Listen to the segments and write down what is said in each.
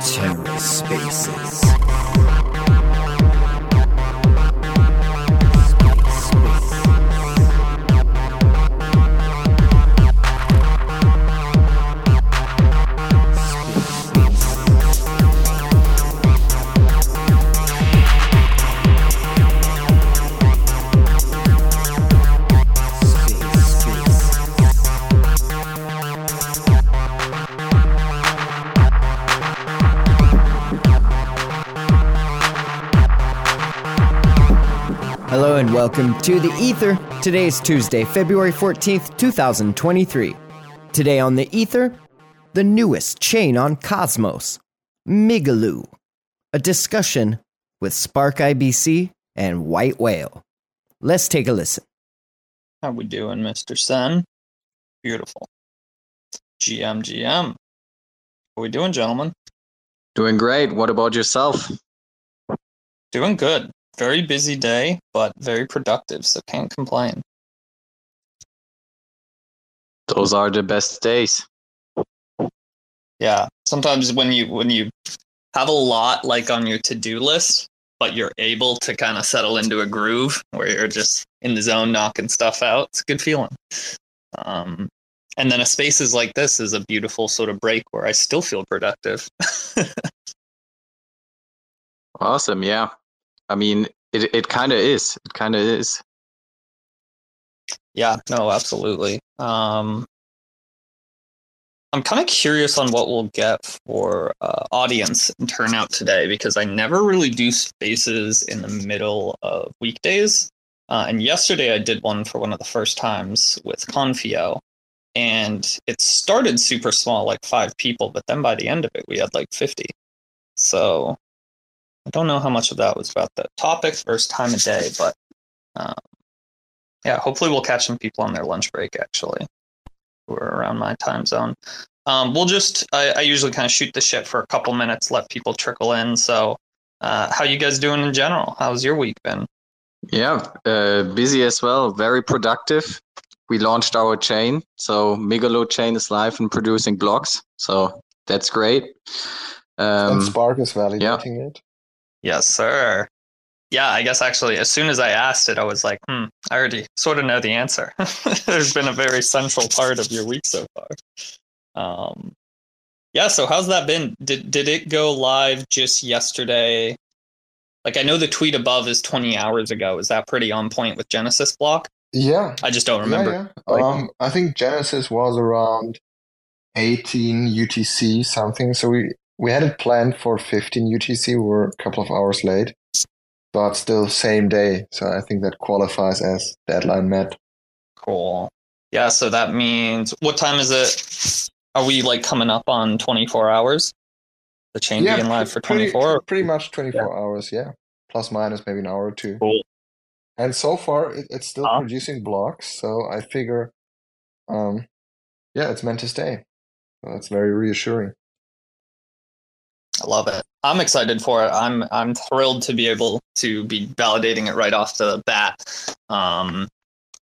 TerraSpaces. Hello welcome to the Ether. Today is Tuesday, February 14th, 2023. Today on the Ether, the newest chain on Cosmos, Migaloo. A discussion with Spark IBC and White Whale. Let's take a listen. How we doing, Mr. Sen? Beautiful. GM, GM. How we doing, gentlemen? Doing great. What about yourself? Doing good. Very busy day, but very productive, so can't complain. Those are the best days. Yeah. Sometimes when you when you have a lot like on your to-do list, but you're able to kind of settle into a groove where you're just in the zone knocking stuff out, it's a good feeling. Um, and then a spaces like this is a beautiful sort of break where I still feel productive. Awesome. Yeah. I mean, it it kind of is. It kind of is. Yeah, no, absolutely. Um, I'm kind of curious on what we'll get for uh, audience and turnout today because I never really do spaces in the middle of weekdays. Uh, and yesterday I did one for one of the first times with Confio, and it started super small, like five people, but then by the end of it, we had like 50. So I don't know how much of that was about the topic versus time of day, but um, yeah, hopefully we'll catch some people on their lunch break actually, who are around my time zone. Um, we'll just I, I usually kind of shoot the shit for a couple minutes, let people trickle in. So, uh, how you guys doing in general? How's your week been? Yeah. Uh, busy as well. Very productive. We launched our chain, so Migaloo chain is live and producing blocks. So that's great. and Um, Spark is validating it. Yes, sir. Yeah, I guess actually, as soon as I asked it, I was like, hmm, I already sort of know the answer. There's been a very central part of your week so far. Um, yeah, so how's that been? Did did it go live just yesterday? Like I know the tweet above is 20 hours ago. Is that pretty on point with Genesis block? Yeah, I just don't remember. Yeah, yeah. Like- um, I think Genesis was around 18 UTC something. So we we had it planned for 15 UTC. We're a couple of hours late, but still same day. So I think that qualifies as deadline met. Cool. Yeah, so that means what time is it? Are we like coming up on 24 hours? The chain yeah, being live for 24? pretty much 24 hours. Yeah, plus minus maybe an hour or two. Cool. And so far, it, it's still Huh? producing blocks. So I figure, um, yeah, it's meant to stay. So that's very reassuring. I love it. I'm excited for it. I'm I'm thrilled to be able to be validating it right off the bat. Um,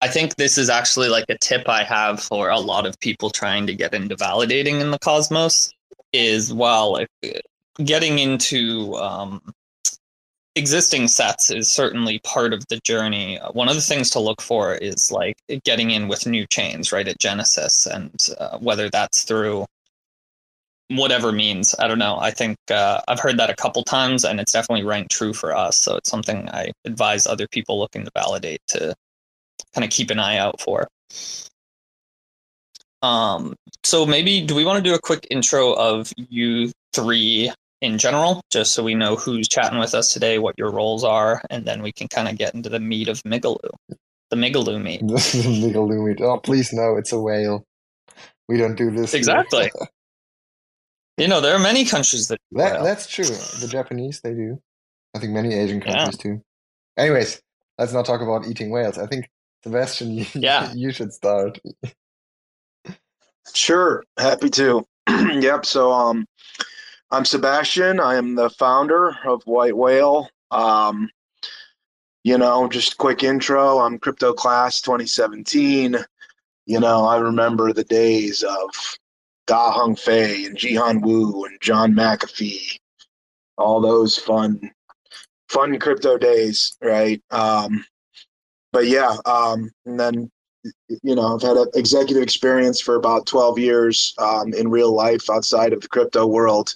I think this is actually like a tip I have for a lot of people trying to get into validating in the cosmos is while getting into um, existing sets is certainly part of the journey. One of the things to look for is like getting in with new chains, right, at Genesis, and uh, whether that's through whatever means. I don't know. I think uh, I've heard that a couple times, and it's definitely rang true for us. So it's something I advise other people looking to validate to kind of keep an eye out for. Um, so maybe do we want to do a quick intro of you three in general, just so we know who's chatting with us today, what your roles are, and then we can kind of get into the meat of Migaloo, the Migaloo meat. A legal limit. Oh, please no, it's a whale. We don't do this. Exactly. You know, there are many countries that. do That, that's true. The Japanese, they do. I think many Asian Yeah. countries too. Anyways, let's not talk about eating whales. I think Sebastian, you, Yeah. you should start. Sure, happy to. yep. So, um, I'm Sebastian. I am the founder of White Whale. Um, you know, just quick intro. I'm Crypto Class 2017. you know, I remember the days of Da Hongfei and Jihan Wu and John McAfee, all those fun, fun crypto days, right? Um, but yeah, um, and then you know, I've had an executive experience for about 12 years um, in real life outside of the crypto world.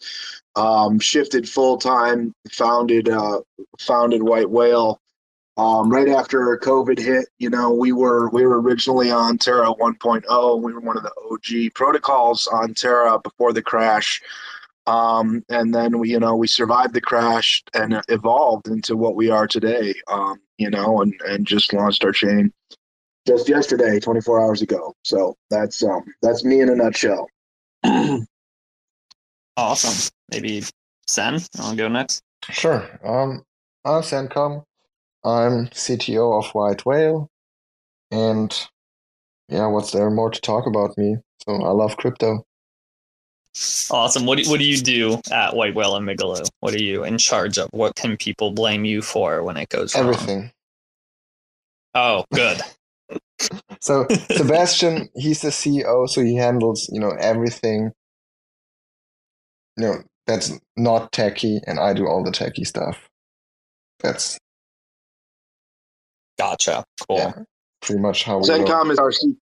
Um, shifted full time, founded uh, founded White Whale. Um, right after COVID hit, you know, we were we were originally on Terra 1.0. We were one of the OG protocols on Terra before the crash. Um, and then we, you know, we survived the crash and evolved into what we are today. Um, you know, and and just launched our chain just yesterday, 24 hours ago. So that's um that's me in a nutshell. awesome. Maybe Sen, I'll go next. Sure. Um, I'm Sencom. I'm CTO of White Whale, and yeah, what's there more to talk about me? So I love crypto. Awesome. What do, what do you do at White Whale and Migaloo? What are you in charge of? What can people blame you for when it goes wrong? Everything. Oh, good. so Sebastian, he's the CEO, so he handles you know everything. You know that's not techie, and I do all the techie stuff. That's gotcha. Cool. Yeah, pretty much how we. Sencom is our C-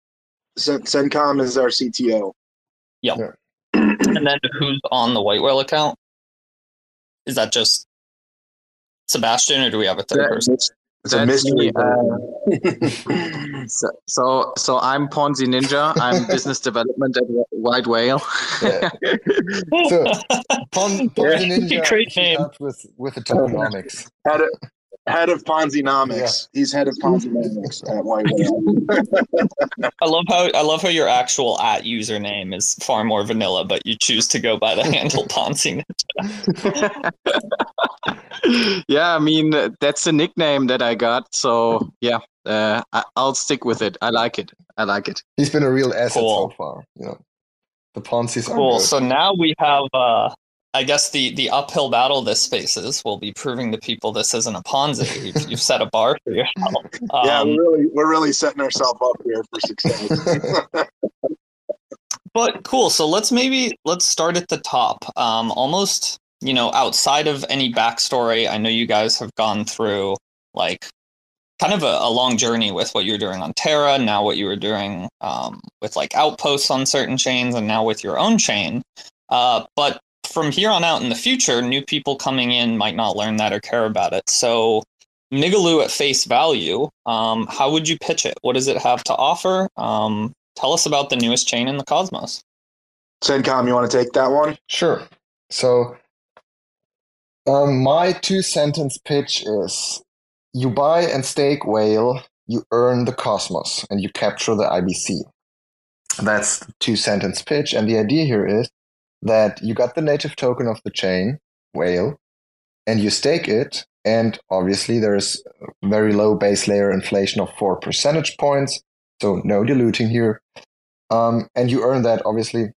Sencom is our CTO. Yep. Yeah. and then who's on the White Whale account? Is that just Sebastian, or do we have a third that, person? It's a mystery. Uh, so, so, so I'm Ponzi Ninja. I'm business development at White Whale. yeah. So Pon, Ponzi Ninja Great name. with with the tokenomics. Had it head of Ponzinomics. Yeah. He's head of Ponzinomics at White I love how I love how your actual at username is far more vanilla, but you choose to go by the handle Ponzi yeah, I mean that's the nickname that I got. So yeah, uh, I, will stick with it. I like it. I like it. He's been a real asset cool. so far. You know, the Ponzi's cool. So now we have uh, I guess the the uphill battle this faces will be proving to people this isn't a Ponzi. You've, you've set a bar for yourself. Um, yeah, we're really we're really setting ourselves up here for success. but cool. So let's maybe let's start at the top. Um, almost you know outside of any backstory, I know you guys have gone through like kind of a, a long journey with what you're doing on Terra, now what you were doing um, with like outposts on certain chains, and now with your own chain. Uh, but from here on out in the future, new people coming in might not learn that or care about it. So, Migaloo at face value, um, how would you pitch it? What does it have to offer? Um, tell us about the newest chain in the cosmos. Sencom, you want to take that one? Sure. So, um, my two sentence pitch is you buy and stake whale, you earn the cosmos, and you capture the IBC. That's the two sentence pitch. And the idea here is that you got the native token of the chain, whale, and you stake it. And obviously, there's very low base layer inflation of four percentage points. So, no diluting here. Um, and you earn that, obviously.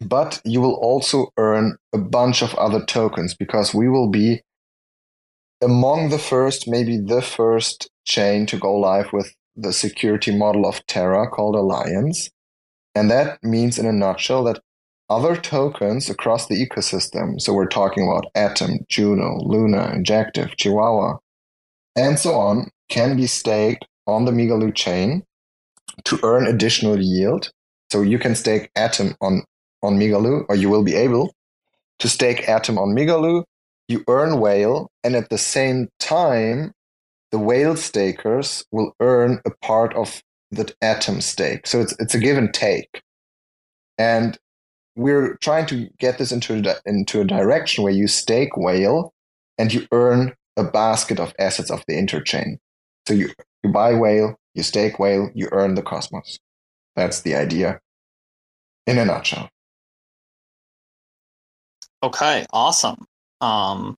But you will also earn a bunch of other tokens because we will be among the first, maybe the first chain to go live with the security model of Terra called Alliance. And that means, in a nutshell, that other tokens across the ecosystem. So we're talking about Atom, Juno, Luna, Injective, Chihuahua, and so on, can be staked on the Migaloo chain to earn additional yield. So you can stake Atom on, on Migaloo, or you will be able to stake Atom on Migaloo. You earn Whale, and at the same time, the Whale stakers will earn a part of that Atom stake. So it's it's a give and take. And we're trying to get this into a, into a direction where you stake whale and you earn a basket of assets of the interchain. So you, you buy whale, you stake whale, you earn the cosmos. That's the idea in a nutshell. Okay, awesome. Um,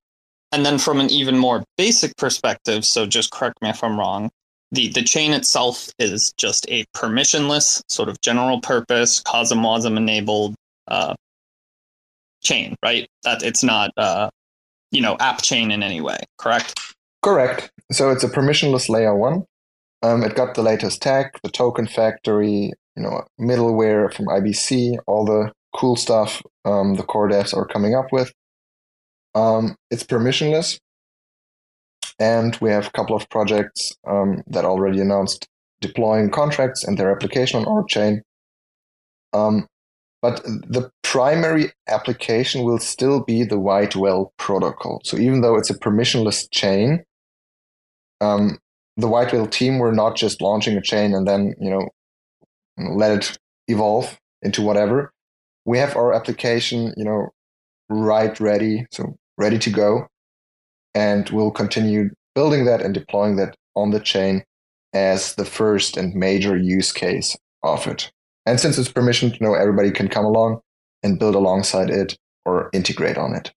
and then from an even more basic perspective, so just correct me if I'm wrong, the, the chain itself is just a permissionless, sort of general purpose, COSM enabled uh, chain, right? That it's not, uh, you know, app chain in any way, correct? Correct. So it's a permissionless layer one. Um, it got the latest tech, the token factory, you know, middleware from IBC, all the cool stuff um, the core devs are coming up with. Um, it's permissionless, and we have a couple of projects um, that already announced deploying contracts and their application on our chain. Um, but the primary application will still be the white whale protocol. So even though it's a permissionless chain, um, the white whale team were not just launching a chain and then you know let it evolve into whatever. We have our application, you know, right ready, so ready to go, and we'll continue building that and deploying that on the chain as the first and major use case of it. And since it's permission you know, everybody can come along and build alongside it or integrate on it.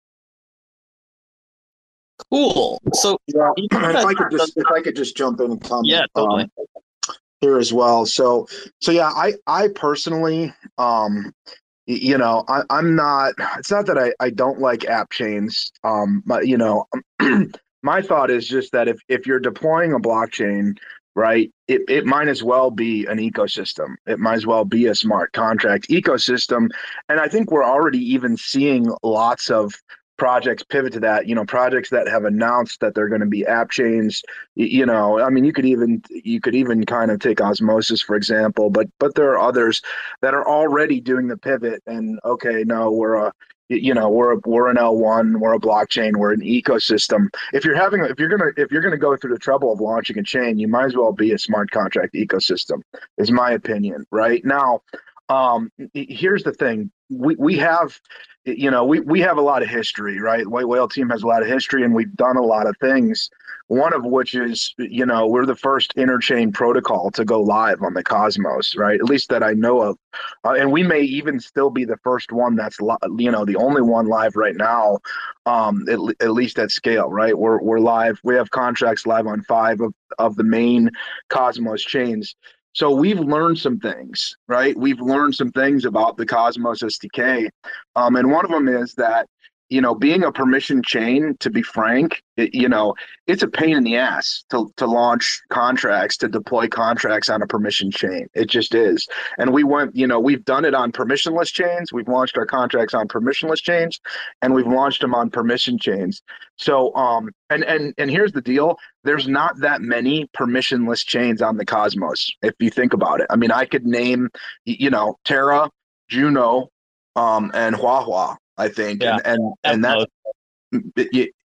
Cool. So yeah, if I could just if I could just jump in and comment. Yeah, totally. Um, here as well. So so yeah, I I personally um you know I, i'm not it's not that I, I don't like app chains um but you know my thought is just that if if you're deploying a blockchain right? It, it might as well be an ecosystem. It might as well be a smart contract ecosystem. And i think we're already even seeing lots of projects pivot to that you know projects that have announced that they're going to be app chains. You know i mean you could even you could even kind of take osmosis for example but but there are others that are already doing the pivot and okay no we're a you know we're we're an L1 we're a blockchain we're an ecosystem. If you're having if you're gonna if you're gonna go through the trouble of launching a chain you might as well be a smart contract ecosystem is my opinion right? Now um here's the thing we we have you know, we, we have a lot of history, right? White Whale team has a lot of history and we've done a lot of things. One of which is, you know, we're the first interchain protocol to go live on the Cosmos, right? At least that I know of. Uh, and we may even still be the first one that's, li- you know, the only one live right now, um, at, at least at scale, right? We're, we're live. We have contracts live on five of, of the main Cosmos chains. So we've learned some things, right? We've learned some things about the Cosmos SDK. Um, and one of them is that you know, being a permission chain, to be frank, it, you know, it's a pain in the ass to, to launch contracts, to deploy contracts on a permission chain. It just is. And we went, you know, we've done it on permissionless chains. We've launched our contracts on permissionless chains and we've launched them on permission chains. So, um, and, and, and here's the deal. There's not that many permissionless chains on the Cosmos. If you think about it, I mean, I could name, you know, Terra, Juno, um, and Huahua I think, yeah. and and, and that's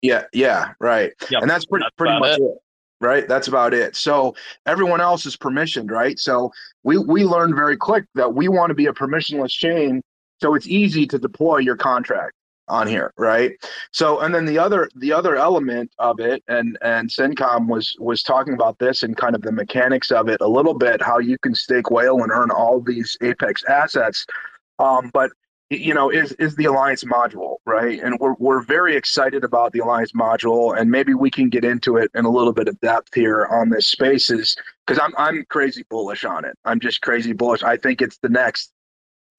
yeah, yeah, right, yep. and that's pretty that's pretty much it. it. Right, that's about it. So everyone else is permissioned, right? So we we learned very quick that we want to be a permissionless chain, so it's easy to deploy your contract on here right so and then the other the other element of it and and Sencom was was talking about this and kind of the mechanics of it a little bit how you can stake whale and earn all these apex assets um, but you know is is the alliance module right? And we're, we're very excited about the alliance module and maybe we can get into it in a little bit of depth here on this spaces because i'm i'm crazy bullish on it. I'm just crazy bullish. I think it's the next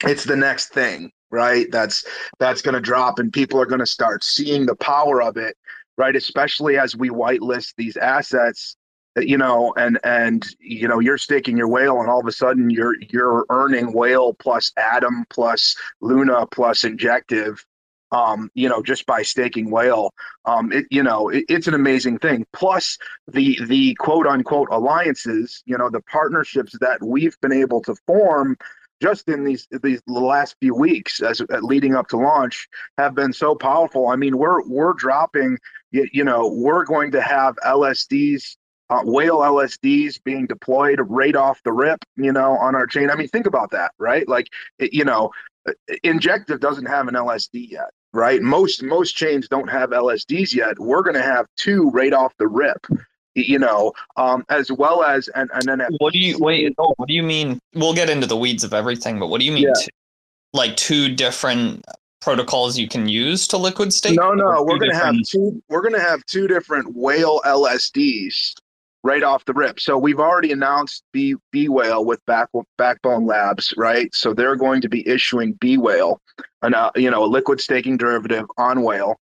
it's the next thing right? That's that's going to drop and people are going to start seeing the power of it right? Especially as we whitelist these assets you know, and and you know, you're staking your whale, and all of a sudden you're you're earning whale plus Atom plus Luna plus Injective, um, you know, just by staking whale. Um, it you know, it, it's an amazing thing. Plus the the quote unquote alliances, you know, the partnerships that we've been able to form just in these these last few weeks as uh, leading up to launch have been so powerful. I mean, we're we're dropping you, you know, we're going to have LSDs uh, whale LSDs being deployed right off the rip, you know, on our chain. I mean, think about that, right? Like, it, you know, uh, Injective doesn't have an LSD yet, right? Most most chains don't have LSDs yet. We're going to have two right off the rip, you know, um, as well as and and then. What do you wait? Oh, what do you mean? We'll get into the weeds of everything, but what do you mean? Yeah. Two, like two different protocols you can use to liquid state? No, no, we're going to have two. We're going to have two different whale LSDs right off the rip. So we've already announced B B Whale with Back, Backbone Labs, right? So they're going to be issuing B Whale, an uh, you know a liquid staking derivative on Whale.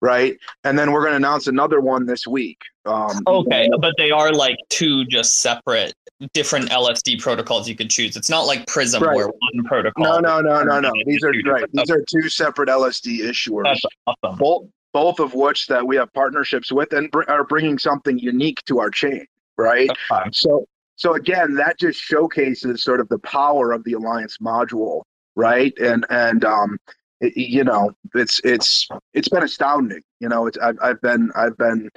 right? And then we're going to announce another one this week. Um, okay, but they are like two just separate, different LSD protocols you could choose. It's not like Prism Right. where one protocol. No, no, no, no, no. These are right. These are two separate LSD issuers. That's awesome. both both of which that we have partnerships with and br- are bringing something unique to our chain right? So so again that just showcases sort of the power of the alliance module right? And and um it- you know it's it's it's been astounding you know it's i've, I've been i've been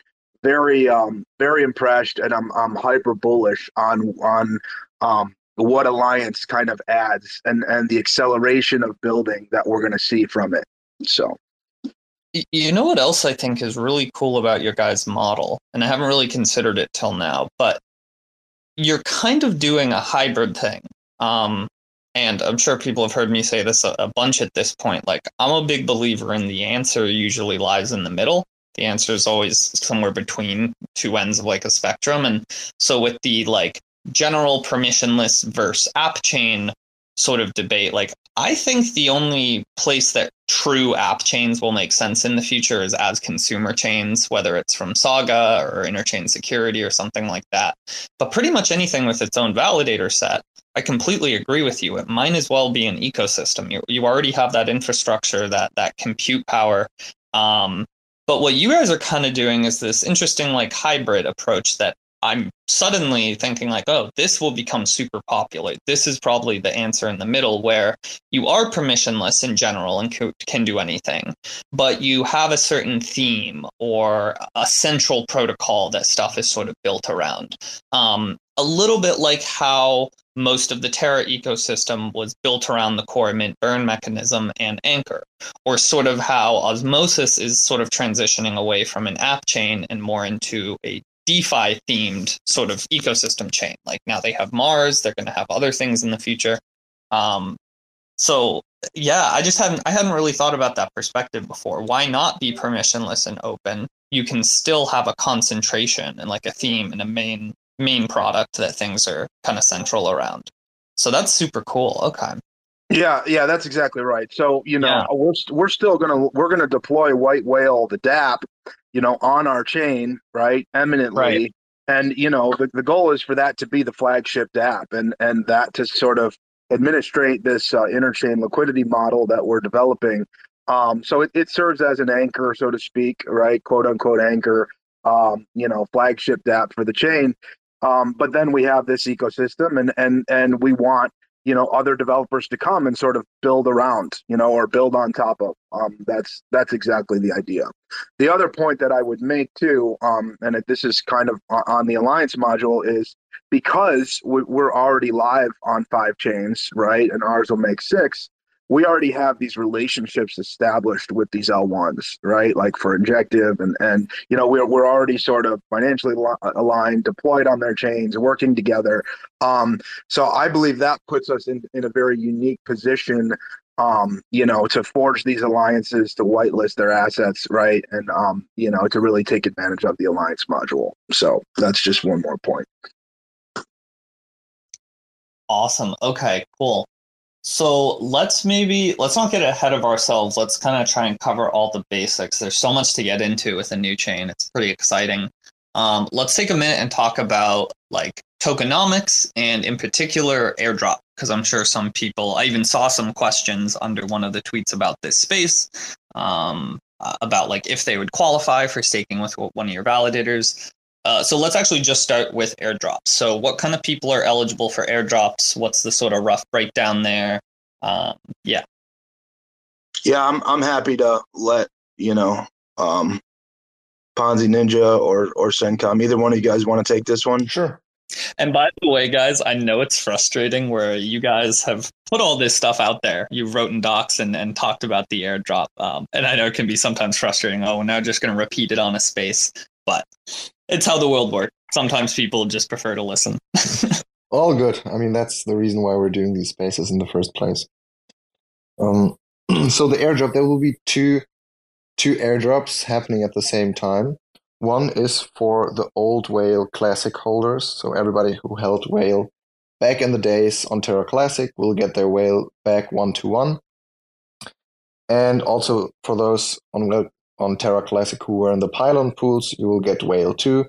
very um very impressed and i'm i'm hyper bullish on on um what alliance kind of adds and and the acceleration of building that we're going to see from it so You know what else I think is really cool about your guys' model, and I haven't really considered it till now, but you're kind of doing a hybrid thing. Um, and I'm sure people have heard me say this a, a bunch at this point. Like, I'm a big believer in the answer usually lies in the middle. The answer is always somewhere between two ends of like a spectrum. And so, with the like general permissionless versus app chain sort of debate, like, I think the only place that true app chains will make sense in the future is as consumer chains, whether it's from Saga or Interchain Security or something like that. But pretty much anything with its own validator set, I completely agree with you. It might as well be an ecosystem. You, you already have that infrastructure, that that compute power. Um, but what you guys are kind of doing is this interesting like hybrid approach that I'm suddenly thinking like, oh, this will become super popular. This is probably the answer in the middle where you are permissionless in general and can do anything, but you have a certain theme or a central protocol that stuff is sort of built around. Um, a little bit like how most of the Terra ecosystem was built around the core mint burn mechanism and Anchor, or sort of how Osmosis is sort of transitioning away from an app chain and more into a DeFi themed sort of ecosystem chain. Like now they have Mars, they're going to have other things in the future. Um, so yeah, I just hadn't I hadn't really thought about that perspective before. Why not be permissionless and open? You can still have a concentration and like a theme and a main main product that things are kind of central around. So that's super cool. Okay. Yeah, yeah, that's exactly right. So you know, Yeah. we're we're still gonna we're gonna deploy White Whale the DApp, you know, on our chain, right, eminently. Right. And you know, the, the goal is for that to be the flagship DApp, and and that to sort of administrate this uh, interchain liquidity model that we're developing. Um, so it, it serves as an anchor, so to speak, right, quote unquote anchor, um, you know, flagship DApp for the chain. Um, but then we have this ecosystem, and and and we want you know other developers to come and sort of build around you know or build on top of. Um, that's that's exactly the idea. The other point that i would make too um, and it, this is kind of on the alliance module is because we're already live on five chains right? And ours will make six we already have these relationships established with these l1s right like for injective and and you know we're, we're already sort of financially li- aligned deployed on their chains working together um, so I believe that puts us in, in a very unique position, um, you know, to forge these alliances, to whitelist their assets, right? And, um, you know, to really take advantage of the alliance module. So that's just one more point. Awesome. Okay, cool. So let's maybe let's not get ahead of ourselves. Let's kind of try and cover all the basics. There's so much to get into with a new chain. It's pretty exciting. Um, let's take a minute and talk about like tokenomics and in particular airdrop because I'm sure some people I even saw some questions under one of the tweets about this space um, about like if they would qualify for staking with one of your validators. Uh, so let's actually just start with airdrops. So, what kind of people are eligible for airdrops? What's the sort of rough breakdown there? Um, yeah, Yeah, I'm, I'm happy to let, you know, um, Ponzi Ninja or, or Sencom, either one of you guys want to take this one? Sure. and by the way, guys, I know it's frustrating where you guys have put all this stuff out there. You wrote in docs and, and talked about the airdrop, um, and I know it can be sometimes frustrating. Oh, we're now just going to repeat it on a space, but it's how the world works. Sometimes people just prefer to listen. All good. I mean, that's the reason why we're doing these spaces in the first place. Um, so the airdrop, there will be two two airdrops happening at the same time. One is for the old Whale Classic holders, so everybody who held Whale back in the days on Terra Classic will get their Whale back one to one. And also for those on on Terra Classic who were in the pylon pools, you will get whale two,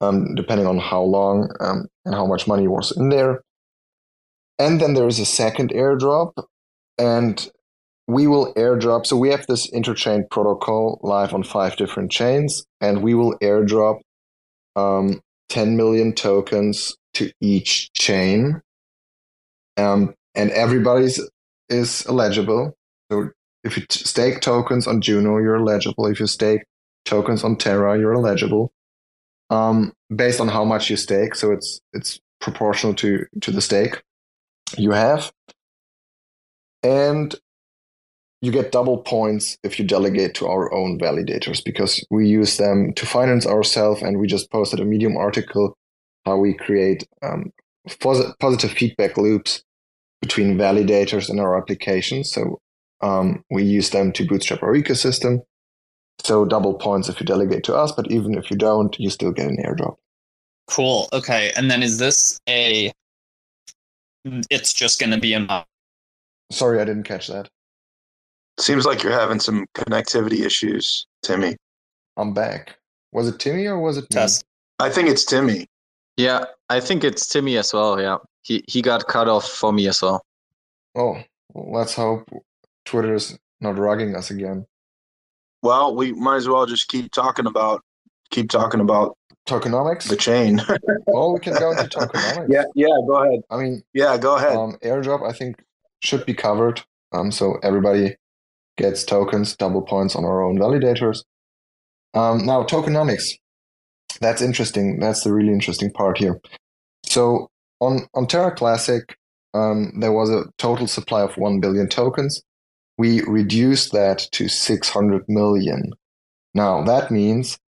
um, depending on how long um, and how much money was in there. And then there is a second airdrop, and we will airdrop. So we have this interchain protocol live on five different chains, and we will airdrop um, 10 million tokens to each chain. Um, and everybody's is eligible. So if you t- stake tokens on Juno, you're eligible. If you stake tokens on Terra, you're eligible. Um, based on how much you stake, so it's it's proportional to to the stake you have, and you get double points if you delegate to our own validators because we use them to finance ourselves, and we just posted a Medium article how we create um, positive feedback loops between validators and our application. So um, we use them to bootstrap our ecosystem. So double points if you delegate to us, but even if you don't, you still get an airdrop. Cool. Okay. And then is this a? It's just going to be in. Sorry, I didn't catch that. Seems like you're having some connectivity issues, Timmy. I'm back. Was it Timmy or was it me? Test. I think it's Timmy. Yeah, I think it's Timmy as well. Yeah, he he got cut off for me as well. Oh, well, let's hope Twitter is not rugging us again. Well, we might as well just keep talking about keep talking about Tokenomics. the chain. well, we can go into tokenomics. yeah, yeah. Go ahead. I mean, Yeah, go ahead. um, airdrop I think should be covered. Um, so everybody gets tokens, double points on our own validators. Um, now tokenomics. That's interesting. That's the really interesting part here. So on on Terra Classic, um, there was a total supply of one billion tokens. We reduce that to 600 million. Now that means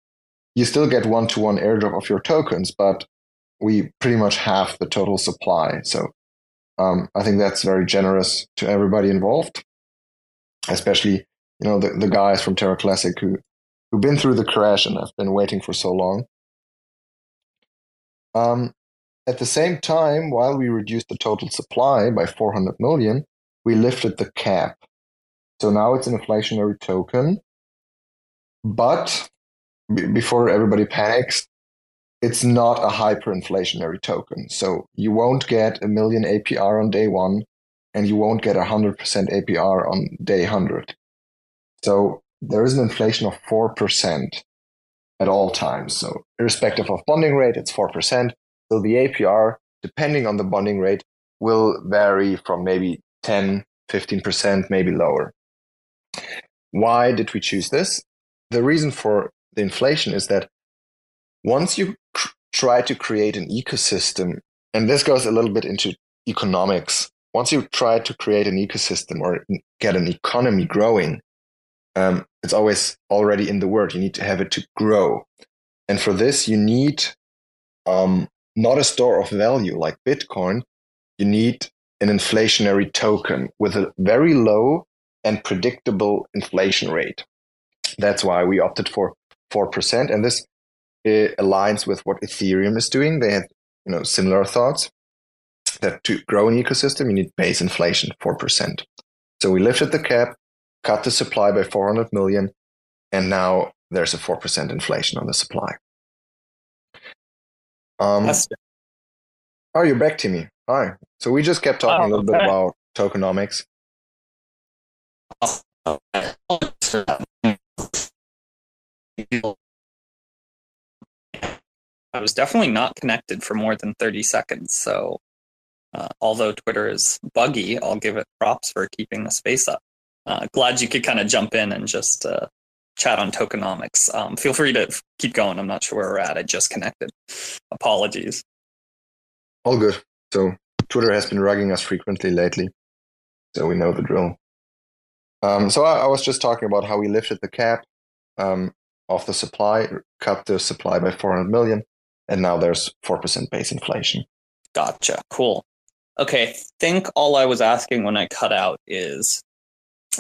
you still get one to one airdrop of your tokens, but we pretty much half the total supply. So um, I think that's very generous to everybody involved, especially you know the, the guys from Terra Classic who who've been through the crash and have been waiting for so long. Um, at the same time, while we reduced the total supply by 400 million, we lifted the cap. So now it's an inflationary token. But b- before everybody panics, it's not a hyperinflationary token. So you won't get a million APR on day one, and you won't get a 100% APR on day 100. So there is an inflation of 4% at all times. So irrespective of bonding rate, it's 4%. So the APR, depending on the bonding rate, will vary from maybe 10, 15%, maybe lower. Why did we choose this? The reason for the inflation is that once you cr- try to create an ecosystem, and this goes a little bit into economics, once you try to create an ecosystem or get an economy growing, um, it's always already in the word. You need to have it to grow. And for this, you need um, not a store of value like Bitcoin. You need an inflationary token with a very low and predictable inflation rate. That's why we opted for 4%. And this uh, aligns with what Ethereum is doing. They have you know, similar thoughts that to grow an ecosystem, you need base inflation, 4%. So we lifted the cap, cut the supply by 400 million, and now there's a 4% inflation on the supply. Um, oh, you're back, Timmy. Hi. So we just kept talking Oh, a little bit about tokenomics. I was definitely not connected for more than 30 seconds. So, uh, although Twitter is buggy, I'll give it props for keeping the space up. Uh, glad you could kind of jump in and just uh, chat on tokenomics. Um, feel free to keep going. I'm not sure where we're at. I just connected. Apologies. All good. So Twitter has been rugging us frequently lately, so we know the drill. Um, so I, I was just talking about how we lifted the cap um, of the supply, cut the supply by 400 million, and now there's 4% base inflation. Gotcha. Cool. Okay. I think all I was asking when I cut out is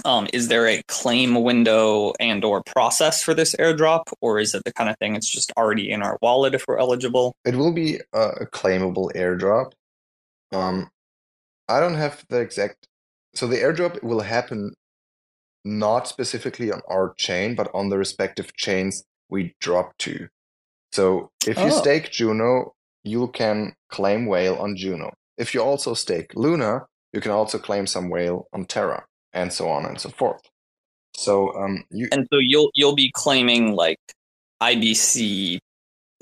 um, is there a claim window and or process for this airdrop or is it the kind of thing it's just already in our wallet if we're eligible It will be a, a claimable airdrop. Um, I don't have the exact. So the airdrop will happen not specifically on our chain, but on the respective chains we drop to. So if you Oh. stake Juno, you can claim whale on Juno. If you also stake Luna, you can also claim some whale on Terra, and so on and so forth. So um, you And so you'll you'll be claiming like IBC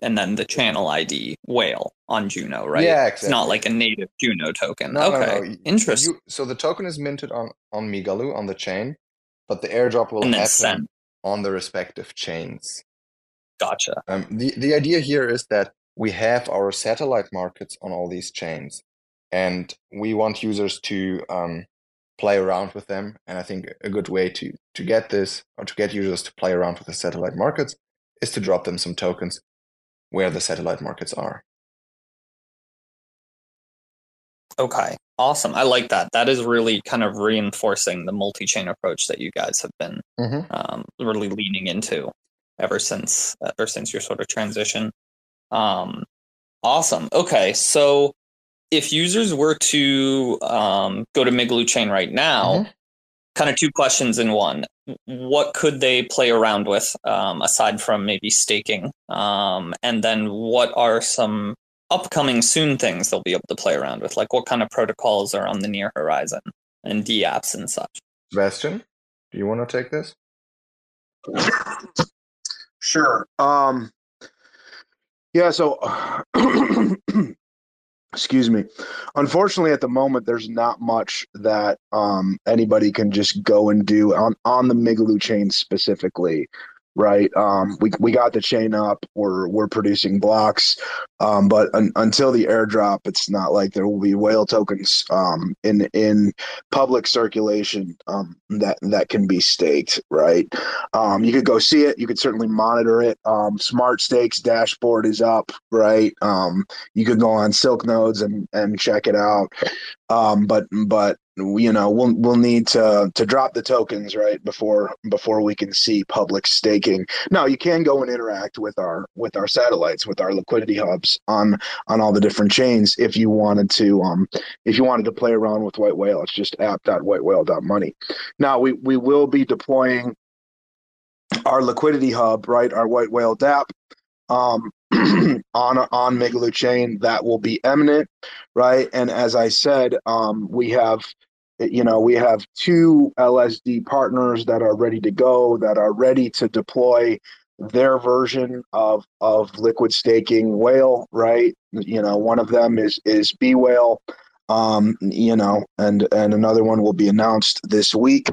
and then the channel ID whale on Juno, right? Yeah, It's not like a native Juno token. No, no, okay. no. y- Interesting. You, so the token is minted on on Migaloo on the chain, but the airdrop will happen send. on the respective chains. Gotcha. Um, the the idea here is that we have our satellite markets on all these chains, and we want users to um, play around with them. And I think a good way to to get this or to get users to play around with the satellite markets is to drop them some tokens where the satellite markets are. Okay. Awesome. I like that. That is really kind of reinforcing the multi-chain approach that you guys have been Mhm. um, really leaning into ever since ever since your sort of transition. Um, awesome. Okay, so if users were to um, go to Migaloo Chain right now, Mhm. kind of two questions in one. What could they play around with um, aside from maybe staking? Um, and then what are some upcoming soon things they'll be able to play around with? Like what kind of protocols are on the near horizon and D apps and such? Sebastian, do you want to take this? Sure. Um yeah, so excuse me. Unfortunately at the moment there's not much that um anybody can just go and do on on the Migaloo chain specifically. Right. Um we we got the chain up, we're we're producing blocks. Um but un, until the airdrop it's not like there will be whale tokens um in in public circulation um that that can be staked, right? Um, you could go see it. You could certainly monitor it. Um, Smart Stakes dashboard is up, right? Um, you could go on Silk Nodes and and check it out. Um, but but you know we'll we'll need to to drop the tokens right before before we can see public staking. Now you can go and interact with our with our satellites with our liquidity hubs on on all the different chains if you wanted to um if you wanted to play around with white whale it's just app.whitewhale.money now we we will be deploying our liquidity hub, right? Our white whale DApp um, on on Migaloo chain that will be eminent, right? And as I said, um, we have you know we have two LSD partners that are ready to go, that are ready to deploy their version of of liquid staking whale, right? You know, one of them is is B whale. Um, you know, and and another one will be announced this week.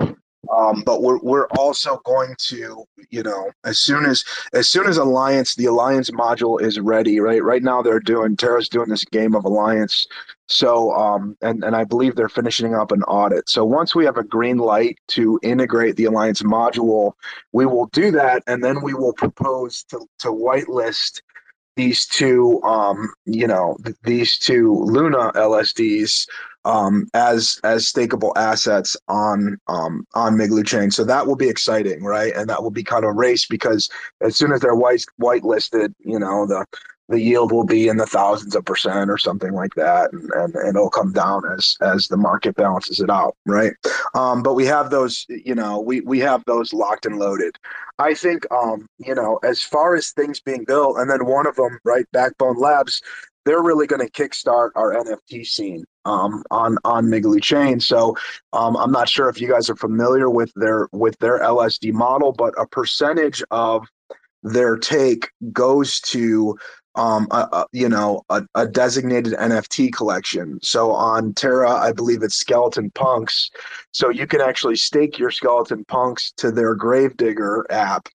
Um, but we're we're also going to, you know, as soon as as soon as Alliance, the Alliance module is ready, right? Right now they're doing Terra's doing this game of Alliance. So um and, and I believe they're finishing up an audit. So once we have a green light to integrate the Alliance module, we will do that and then we will propose to to whitelist these two um you know th- these two Luna LSDs um, as as stakeable assets on um, on Migaloo chain. So that will be exciting, right? And that will be kind of a race because as soon as they're white whitelisted, you know the the yield will be in the thousands of percent or something like that, and, and, and it'll come down as as the market balances it out, right? Um, but we have those, you know, we we have those locked and loaded. I think, um, you know, as far as things being built, and then one of them, right, Backbone Labs, they're really going to kickstart our NFT scene um, on on Migaloo Chain. So um, I'm not sure if you guys are familiar with their with their LSD model, but a percentage of their take goes to um, a, a, you know a, a designated NFT collection. So on Terra, I believe it's Skeleton Punks. So you can actually stake your Skeleton Punks to their Gravedigger app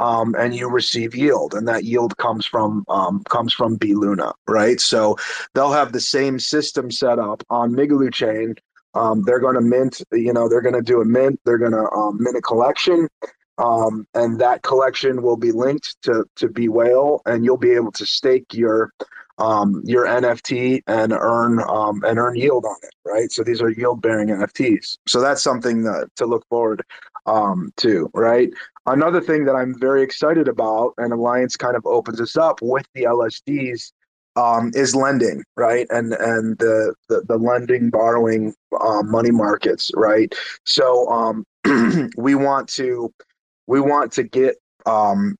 um, and you receive yield, and that yield comes from um, comes from B Luna, right? So they'll have the same system set up on Migaloo chain. Um, they're going to mint, you know, they're going to do a mint. They're going to um, mint a collection, um, and that collection will be linked to to B Whale, and you'll be able to stake your um, your NFT and earn um, and earn yield on it, right? So these are yield bearing NFTs. So that's something that, to look forward um, to, right? Another thing that I'm very excited about, and Alliance kind of opens us up with the LSDs, um, is lending, right? And and the the, the lending, borrowing, uh, money markets, right? So um, we want to we want to get um,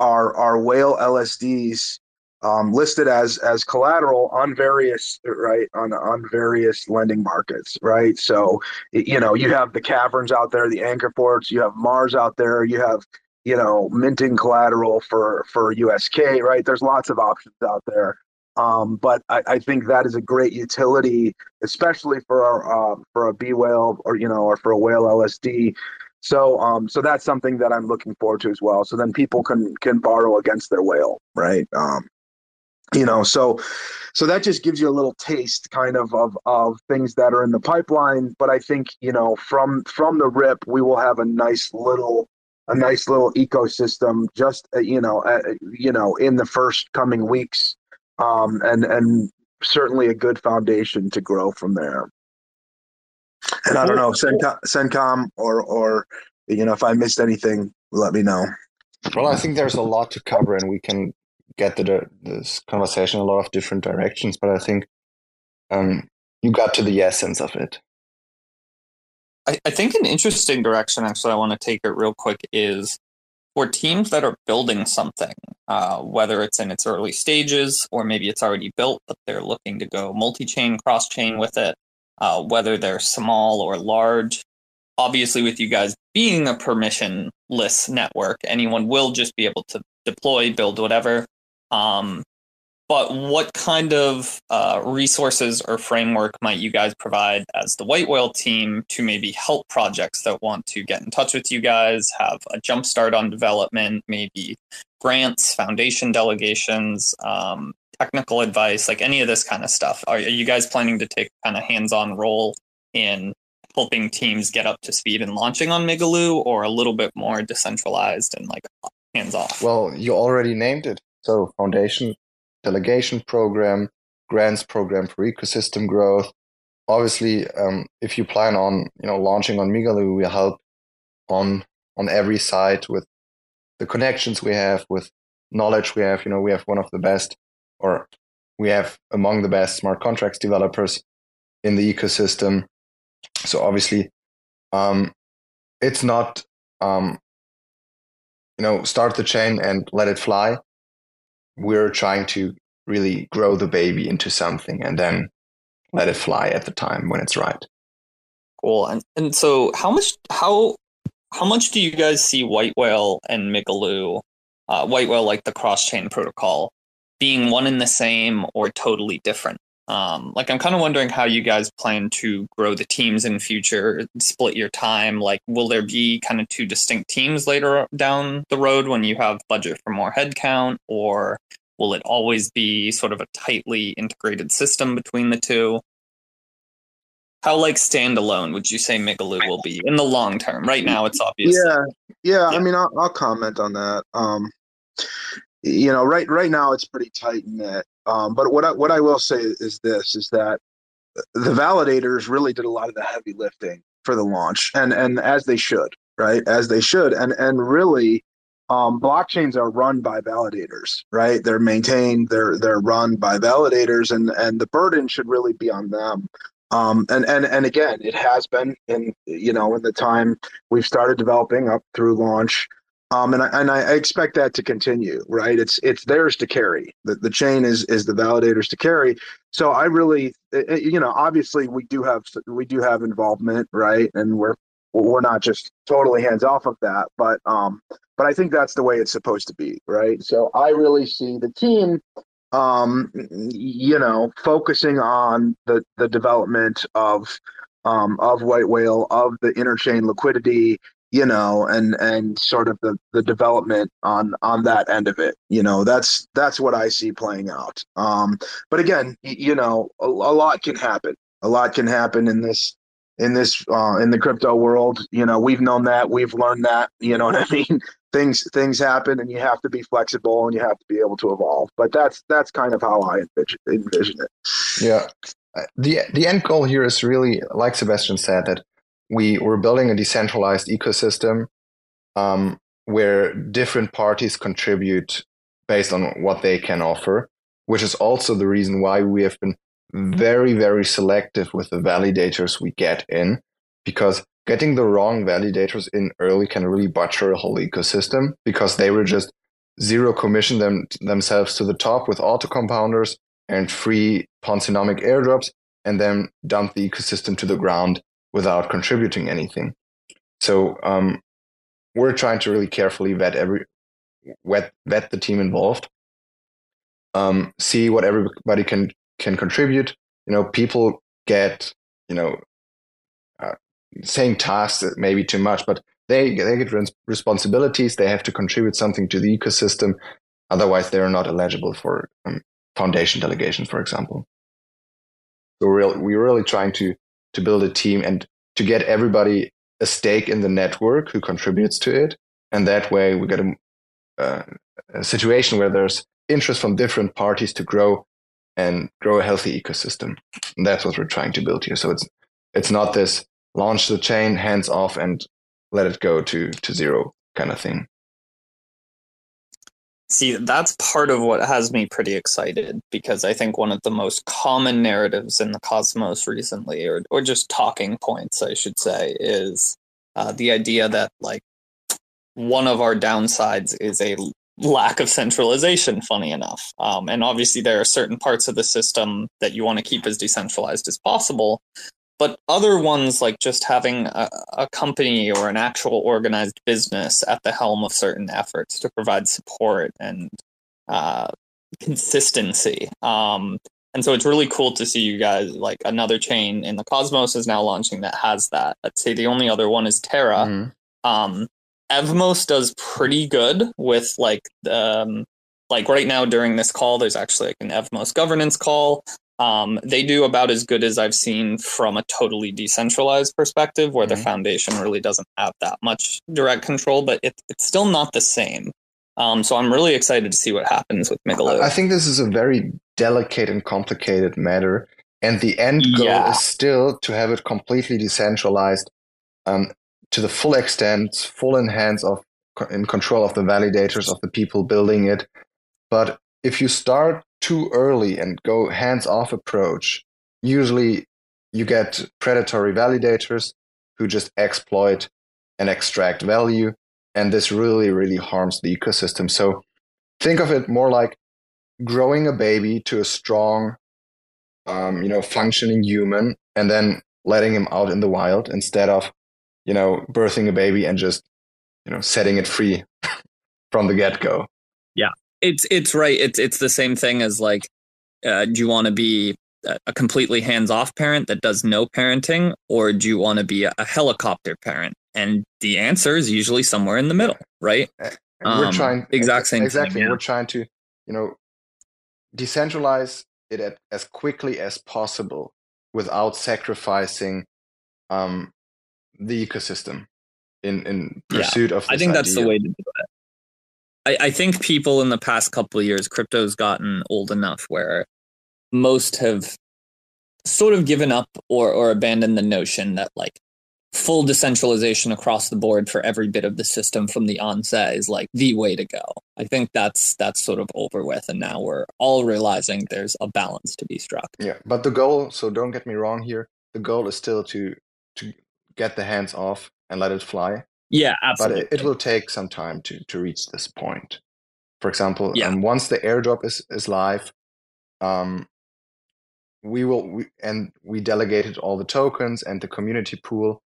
our our whale LSDs um, listed as as collateral on various right on on various lending markets, right? So you know you have the caverns out there, the anchor ports, you have Mars out there, you have you know minting collateral for for USK, right? There's lots of options out there. Um, but I, I, think that is a great utility, especially for our, uh, for a B whale or you know or for a whale LSD. So um, so that's something that I'm looking forward to as well. So then people can can borrow against their whale, right? Um, you know, so so that just gives you a little taste, kind of of of things that are in the pipeline. But I think you know from from the rip, we will have a nice little a nice little ecosystem just uh, you know uh, you know in the first coming weeks um, and and certainly a good foundation to grow from there. And I don't know, Sencom, Sencom or or you know, if I missed anything, let me know. Well, I think there's a lot to cover, and we can get the, this conversation a lot of different directions. But I think um, you got to the essence of it. I, I think an interesting direction, actually, I want to take it real quick is for teams that are building something, uh, whether it's in its early stages or maybe it's already built, but they're looking to go multi chain, cross chain with it, uh, whether they're small or large. Obviously, with you guys being a permissionless network, anyone will just be able to deploy, build whatever. Um, but what kind of uh, resources or framework might you guys provide as the White Whale team to maybe help projects that want to get in touch with you guys, have a jumpstart on development, maybe grants, foundation delegations, um, technical advice, like any of this kind of stuff? Are, are you guys planning to take kind of hands on role in helping teams get up to speed and launching on Migaloo, or a little bit more decentralized and like hands off? Well, you already named it. So, foundation delegation program, grants program for ecosystem growth. Obviously, um, if you plan on you know launching on Migaloo, we help on on every side with the connections we have, with knowledge we have. You know, we have one of the best, or we have among the best smart contracts developers in the ecosystem. So obviously, um, it's not um, you know start the chain and let it fly we're trying to really grow the baby into something and then let it fly at the time when it's right. Cool. And and so how much how how much do you guys see White Whale and Migaloo, uh, White Whale like the cross chain protocol, being one and the same or totally different? Um, like I'm kind of wondering how you guys plan to grow the teams in future, split your time. Like, will there be kind of two distinct teams later down the road when you have budget for more headcount, or will it always be sort of a tightly integrated system between the two? How like standalone would you say Migaloo will be in the long term? Right now, it's obvious. Yeah, yeah. yeah. I mean, I'll, I'll comment on that. Um, you know, right right now it's pretty tight knit. Um, but what I, what I will say is this: is that the validators really did a lot of the heavy lifting for the launch, and and as they should, right? As they should, and and really, um, blockchains are run by validators, right? They're maintained, they're they're run by validators, and and the burden should really be on them. Um, and and and again, it has been in you know in the time we've started developing up through launch. Um, and I, and I expect that to continue, right? It's it's theirs to carry. The, the chain is is the validators to carry. So I really, eh, eh, you know, obviously we do have we do have involvement, right? And we're we're not just totally hands off of that, but um, but I think that's the way it's supposed to be, right? So I really see the team, um, you know, focusing on the the development of um, of white whale, of the interchain liquidity, you know and and sort of the the development on on that end of it you know that's that's what i see playing out. Um but again you know a, a lot can happen. A lot can happen in this in this uh in the crypto world. You know we've known that we've learned that you know what i mean? Things things happen and you have to be flexible and you have to be able to evolve. But that's that's kind of how i envision, envision it. Yeah. Uh, the the end goal here is really like sebastian said that we were building a decentralized ecosystem um, where different parties contribute based on what they can offer. which is also the reason why we have been very, very selective with the validators we get in, because getting the wrong validators in early can really butcher a whole ecosystem because they were just zero commission them themselves to the top with auto compounders and free Ponzinomic airdrops and then dump the ecosystem to the ground without contributing anything. So um, we're trying to really carefully vet every vet, vet the team involved, um, see what everybody can can contribute. You know, people get you know uh, saying tasks that may be too much, but they they get responsibilities. They have to contribute something to the ecosystem. Otherwise, they are not eligible for um, foundation delegations, for example. So we're we're really trying to to build a team and to get everybody a stake in the network who contributes to it, and that way we get a, uh, a situation where there's interest from different parties to grow and grow a healthy ecosystem. And that's what we're trying to build here. So it's it's not this launch the chain, hands off, and let it go to to zero kind of thing. See, that's part of what has me pretty excited because I think one of the most common narratives in the cosmos recently, or or just talking points, I should say, is uh, the idea that like one of our downsides is a lack of centralization. Funny enough, um, and obviously there are certain parts of the system that you want to keep as decentralized as possible, but other ones like just having a, a, company or an actual organized business at the helm of certain efforts to provide support and uh, consistency. Um, and so it's really cool to see you guys like another chain in the cosmos is now launching that has that. I'd say the only other one is terra. Mm-hmm. um, evmos does pretty good with like um, like right now during this call there's actually like an evmos governance call um, they do about as good as I've seen from a totally decentralized perspective, where mm-hmm. the foundation really doesn't have that much direct control, but it, it's still not the same. Um, so I'm really excited to see what happens with Migaloo. I think this is a very delicate and complicated matter, and the end goal yeah. is still to have it completely decentralized um, to the full extent, full in hands of in control of the validators of the people building it. But if you start too early and go hands off approach, usually you get predatory validators who just exploit and extract value. And this really, really harms the ecosystem. So think of it more like growing a baby to a strong, um, you know, functioning human and then letting him out in the wild instead of, you know, birthing a baby and just, you know, setting it free from the get go. Yeah it's it's right. It's it's the same thing as like, uh, do you want to be a completely hands-off parent that does no parenting, or do you want to be a, a helicopter parent? And the answer is usually somewhere in the middle, right? we're um, trying exact same exactly. Thing, yeah. We're trying to you know decentralize it at, as quickly as possible without sacrificing um, the ecosystem in in pursuit yeah, of. I think idea. that's the way to do it. I, I think people in the past couple of years, crypto's gotten old enough where most have sort of given up or or abandoned the notion that like full decentralization across the board for every bit of the system from the onset is like the way to go. I think that's that's sort of over with and now we're all realizing there's a balance to be struck. Yeah, but the goal, so don't get me wrong here, the goal is still to to get the hands off and let it fly. Yeah, absolutely. But it, it, will take some time to to reach this point. For example, yeah. um, once the airdrop is is live, um, we will we, and we delegated all the tokens and the community pool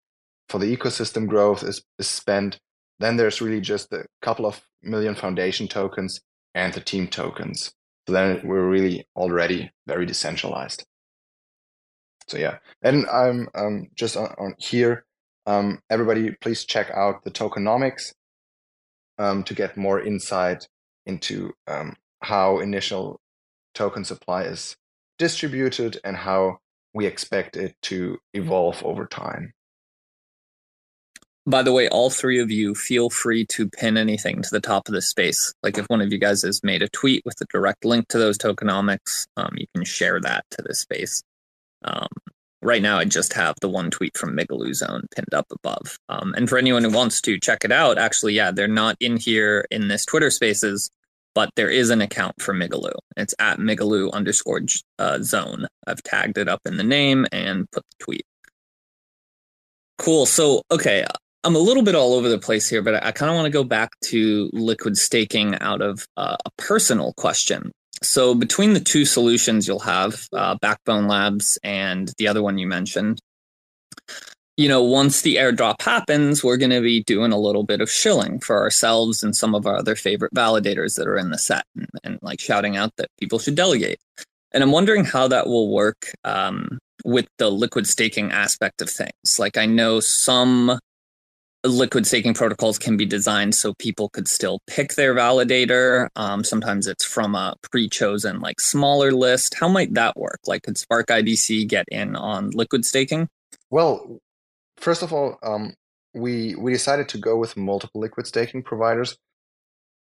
for the ecosystem growth is, is spent. Then there's really just a couple of million foundation tokens and the team tokens. So then we're really already very decentralized. So yeah, and I'm um, just on, on here um, everybody, please check out the tokenomics um, to get more insight into um, how initial token supply is distributed and how we expect it to evolve over time. By the way, all three of you feel free to pin anything to the top of this space. Like if one of you guys has made a tweet with a direct link to those tokenomics, um, you can share that to this space. Right now I just have the one tweet from Migaloo Zone pinned up above. Um, and for anyone who wants to check it out, actually, yeah, they're not in here in this Twitter Spaces, but there is an account for Migaloo. It's at Migaloo underscore uh, zone. I've tagged it up in the name and put the tweet. Cool. So, okay, I'm a little bit all over the place here, but I, I kind of want to go back to liquid staking out of uh, a personal question. So, between the two solutions you'll have, uh, Backbone Labs and the other one you mentioned, you know, once the airdrop happens, we're going to be doing a little bit of shilling for ourselves and some of our other favorite validators that are in the set and, and like shouting out that people should delegate. And I'm wondering how that will work um, with the liquid staking aspect of things. Like, I know some liquid staking protocols can be designed so people could still pick their validator. Um, sometimes it's from a pre-chosen like smaller list. How might that work? Like, could Spark IBC get in on liquid staking? Well, first of all, um, we we decided to go with multiple liquid staking providers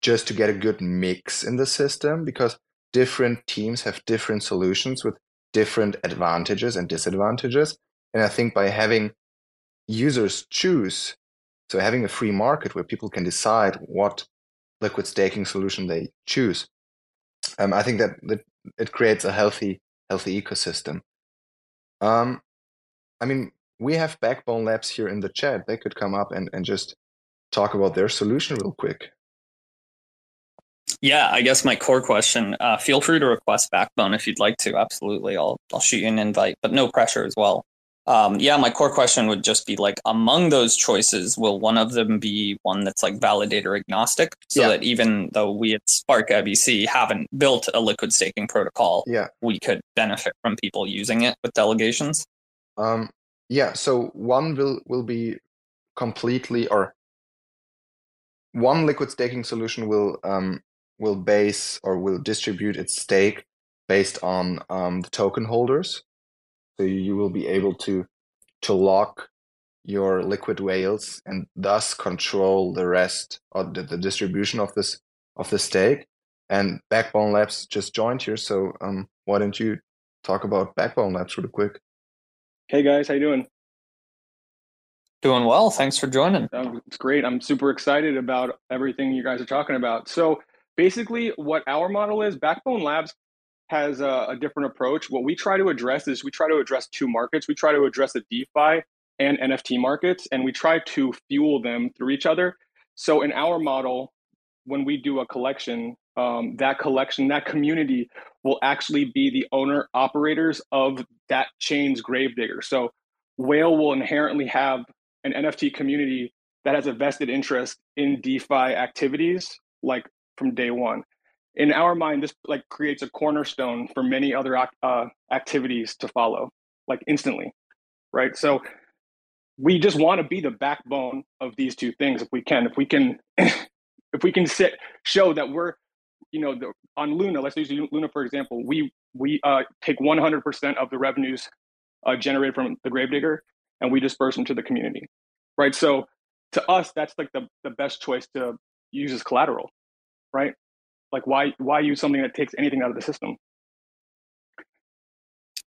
just to get a good mix in the system because different teams have different solutions with different advantages and disadvantages. And I think by having users choose so having a free market where people can decide what liquid staking solution they choose, um, I think that, that it creates a healthy healthy ecosystem. Um, I mean, we have Backbone Labs here in the chat. They could come up and, and just talk about their solution real quick. Yeah, I guess my core question. Uh, feel free to request Backbone if you'd like to. Absolutely, I'll I'll shoot you an invite, but no pressure as well. Um, yeah, my core question would just be like, among those choices, will one of them be one that's like validator agnostic, so yeah. that even though we at Spark IBC haven't built a liquid staking protocol, yeah, we could benefit from people using it with delegations. Um, yeah, so one will will be completely or one liquid staking solution will um, will base or will distribute its stake based on um, the token holders so you will be able to to lock your liquid whales and thus control the rest or the, the distribution of this of the stake. And Backbone Labs just joined here, so um, why don't you talk about Backbone Labs really quick? Hey guys, how you doing? Doing well. Thanks for joining. Um, it's great. I'm super excited about everything you guys are talking about. So basically, what our model is, Backbone Labs has a, a, different approach. What we try to address is we try to address two markets. We try to address the DeFi and NFT markets, and we try to fuel them through each other. So in our model, when we do a collection, um, that collection, that community will actually be the owner operators of that chain's gravedigger. So Whale will inherently have an NFT community that has a vested interest in DeFi activities, like from day one in our mind, this like creates a cornerstone for many other uh, activities to follow, like instantly, right? So we just want to be the backbone of these two things if we can. If we can, if we can sit show that we're, you know, the, on Luna. Let's use Luna for example. We we uh, take 100% of the revenues uh, generated from the gravedigger and we disperse them to the community, right? So to us, that's like the the best choice to use as collateral, right? Like why why use something that takes anything out of the system?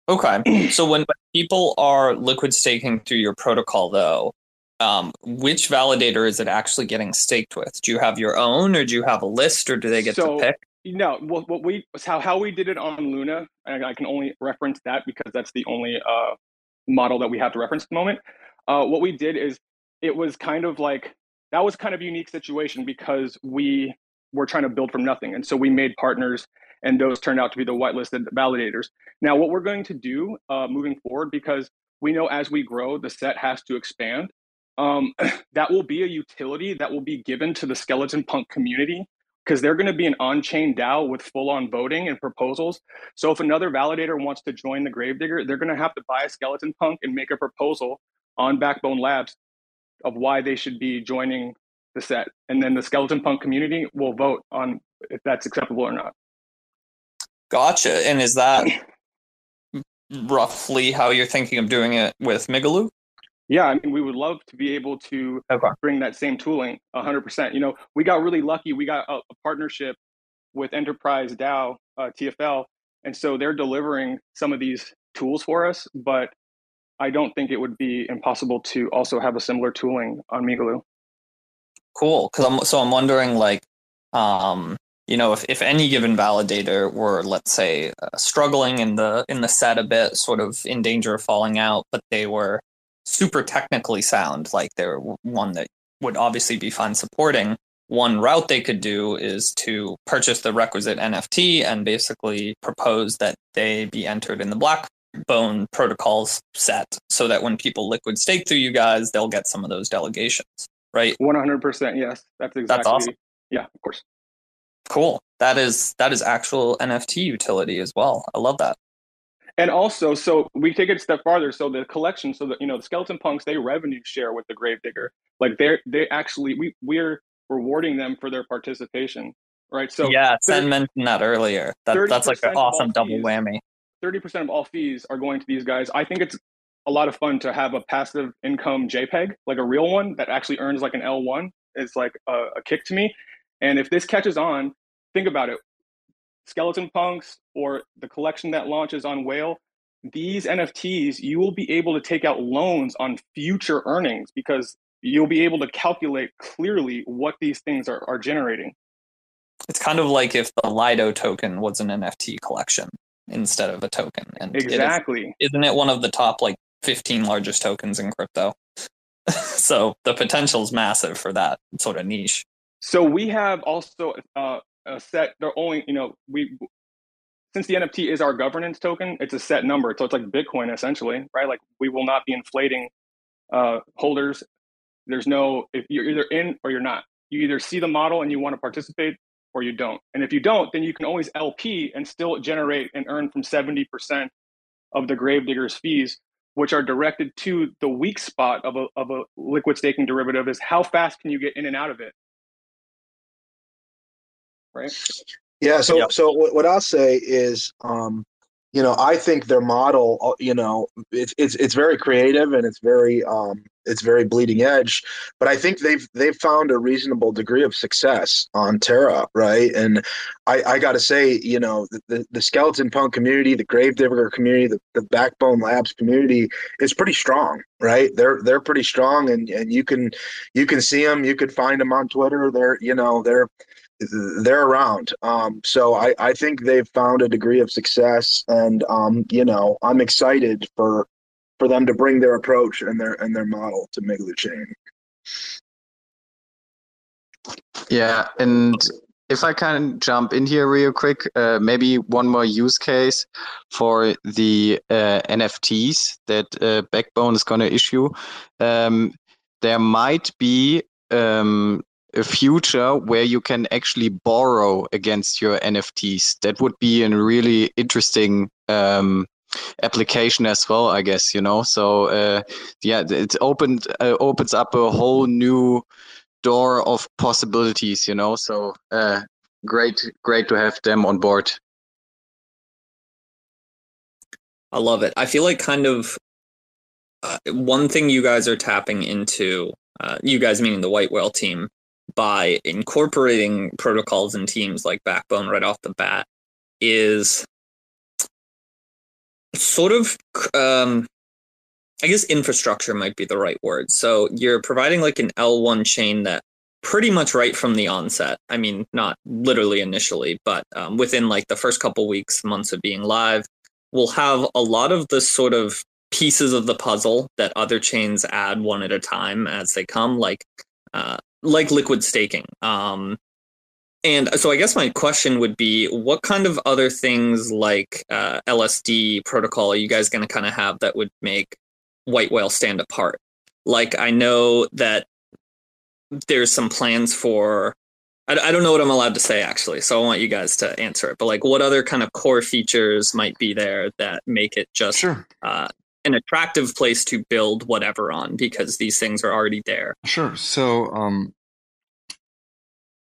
Okay. so when people are liquid staking through your protocol though, um, which validator is it actually getting staked with? Do you have your own or do you have a list or do they get so, to pick? No, well, what we how how we did it on Luna, and I can only reference that because that's the only uh, model that we have to reference at the moment. Uh, what we did is it was kind of like that was kind of a unique situation because we we're trying to build from nothing. And so we made partners, and those turned out to be the whitelisted validators. Now, what we're going to do uh, moving forward, because we know as we grow, the set has to expand. Um, that will be a utility that will be given to the skeleton punk community because they're going to be an on-chain DAO with full-on voting and proposals. So if another validator wants to join the Gravedigger, they're going to have to buy a skeleton punk and make a proposal on Backbone Labs of why they should be joining the set, and then the skeleton punk community will vote on if that's acceptable or not. Gotcha. And is that roughly how you're thinking of doing it with Migaloo? Yeah, I mean, we would love to be able to okay. bring that same tooling 100%. You know, we got really lucky. We got a, a partnership with Enterprise DAO, uh, TFL, and so they're delivering some of these tools for us. But I don't think it would be impossible to also have a similar tooling on Migaloo. Cool. Because I'm so I'm wondering like, um, you know, if, if any given validator were, let's say, uh, struggling in the in the set a bit, sort of in danger of falling out, but they were super technically sound, like they're one that would obviously be fun supporting. One route they could do is to purchase the requisite NFT and basically propose that they be entered in the Backbone protocols set, so that when people liquid stake through you guys, they'll get some of those delegations, right? One hundred percent. Yes, that's exactly. That's awesome. Yeah, of course. Cool. That is that is actual NFT utility as well. I love that. And also, so we take it a step farther. So the collection, so that you know, the skeleton punks, they revenue share with the gravedigger. Like they're they actually we we're rewarding them for their participation. Right. So yeah, Sen mentioned that earlier. That, that's like an awesome double fees, whammy. Thirty percent of all fees are going to these guys. I think it's a lot of fun to have a passive income JPEG, like a real one that actually earns like an L1. It's like a, a kick to me. And if this catches on, think about it skeleton punks or the collection that launches on whale these nfts you will be able to take out loans on future earnings because you'll be able to calculate clearly what these things are, are generating it's kind of like if the lido token was an nft collection instead of a token and exactly is, isn't it one of the top like 15 largest tokens in crypto so the potential is massive for that sort of niche so we have also uh, a set. They're only you know we since the NFT is our governance token, it's a set number. So it's like Bitcoin essentially, right? Like we will not be inflating uh, holders. There's no if you're either in or you're not. You either see the model and you want to participate or you don't. And if you don't, then you can always LP and still generate and earn from 70% of the gravedigger's fees, which are directed to the weak spot of a, of a liquid staking derivative is how fast can you get in and out of it? right? Yeah. So yep. so what I'll say is, um, you know, I think their model, uh, you know, it's it's it's very creative and it's very um, it's very bleeding edge. But I think they've they've found a reasonable degree of success on Terra, right? And I, I got to say, you know, the, the skeleton punk community, the gravedigger community, the, the backbone labs community is pretty strong, right? They're they're pretty strong, and and you can you can see them, you could find them on Twitter. They're you know they're they're around. Um, so I, I think they've found a degree of success, and um, you know I'm excited for for them to bring their approach and their and their model to Migaloo Chain. Yeah, and if I can jump in here real quick, uh, maybe one more use case for the uh, NFTs that uh, Backbone is going to issue. Um, there might be um, a future where you can actually borrow against your NFTs. That would be a really interesting um, application as well, I guess. You know, so uh, yeah, it opened uh, opens up a whole new door of possibilities. You know, so uh, great, great to have them on board. I love it. I feel like kind of uh, one thing you guys are tapping into, uh, you guys meaning the White Whale team, by incorporating protocols and teams like Backbone right off the bat is sort of um, I guess infrastructure might be the right word. So you're providing like an L1 chain that pretty much right from the onset. I mean, not literally initially, but um, within like the first couple weeks, months of being live, we'll have a lot of the sort of pieces of the puzzle that other chains add one at a time as they come. Like uh, like liquid staking. Um, and so I guess my question would be, what kind of other things like uh, LSD protocol are you guys going to kind of have that would make White Whale stand apart? Like I know that there's some plans for. I, I don't know what I'm allowed to say actually, so I want you guys to answer it. But like, what other kind of core features might be there that make it just sure. uh, an attractive place to build whatever on because these things are already there. Sure. So um,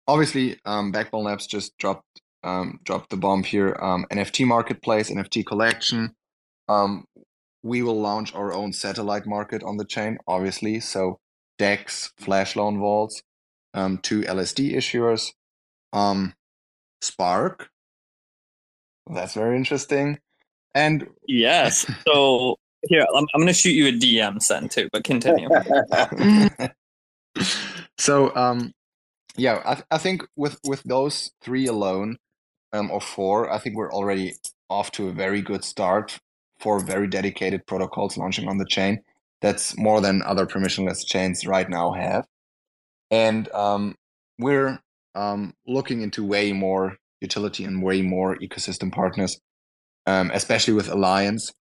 obviously, um, Backbone Labs just dropped um, dropped the bomb here. Um, NFT marketplace, NFT collection. Um, we will launch our own satellite market on the chain, obviously. So DEX, flash loan vaults, um, two LSD issuers, um, Spark. That's very interesting. And yes, so here, I'm, I'm going to shoot you a DM, Sen, too, but continue. so, um, yeah, I, th- I think with with those three alone, um, or four, I think we're already off to a very good start for very dedicated protocols launching on the chain. That's more than other permissionless chains right now have, and um, we're um, looking into way more utility and way more ecosystem partners, um, especially with Alliance.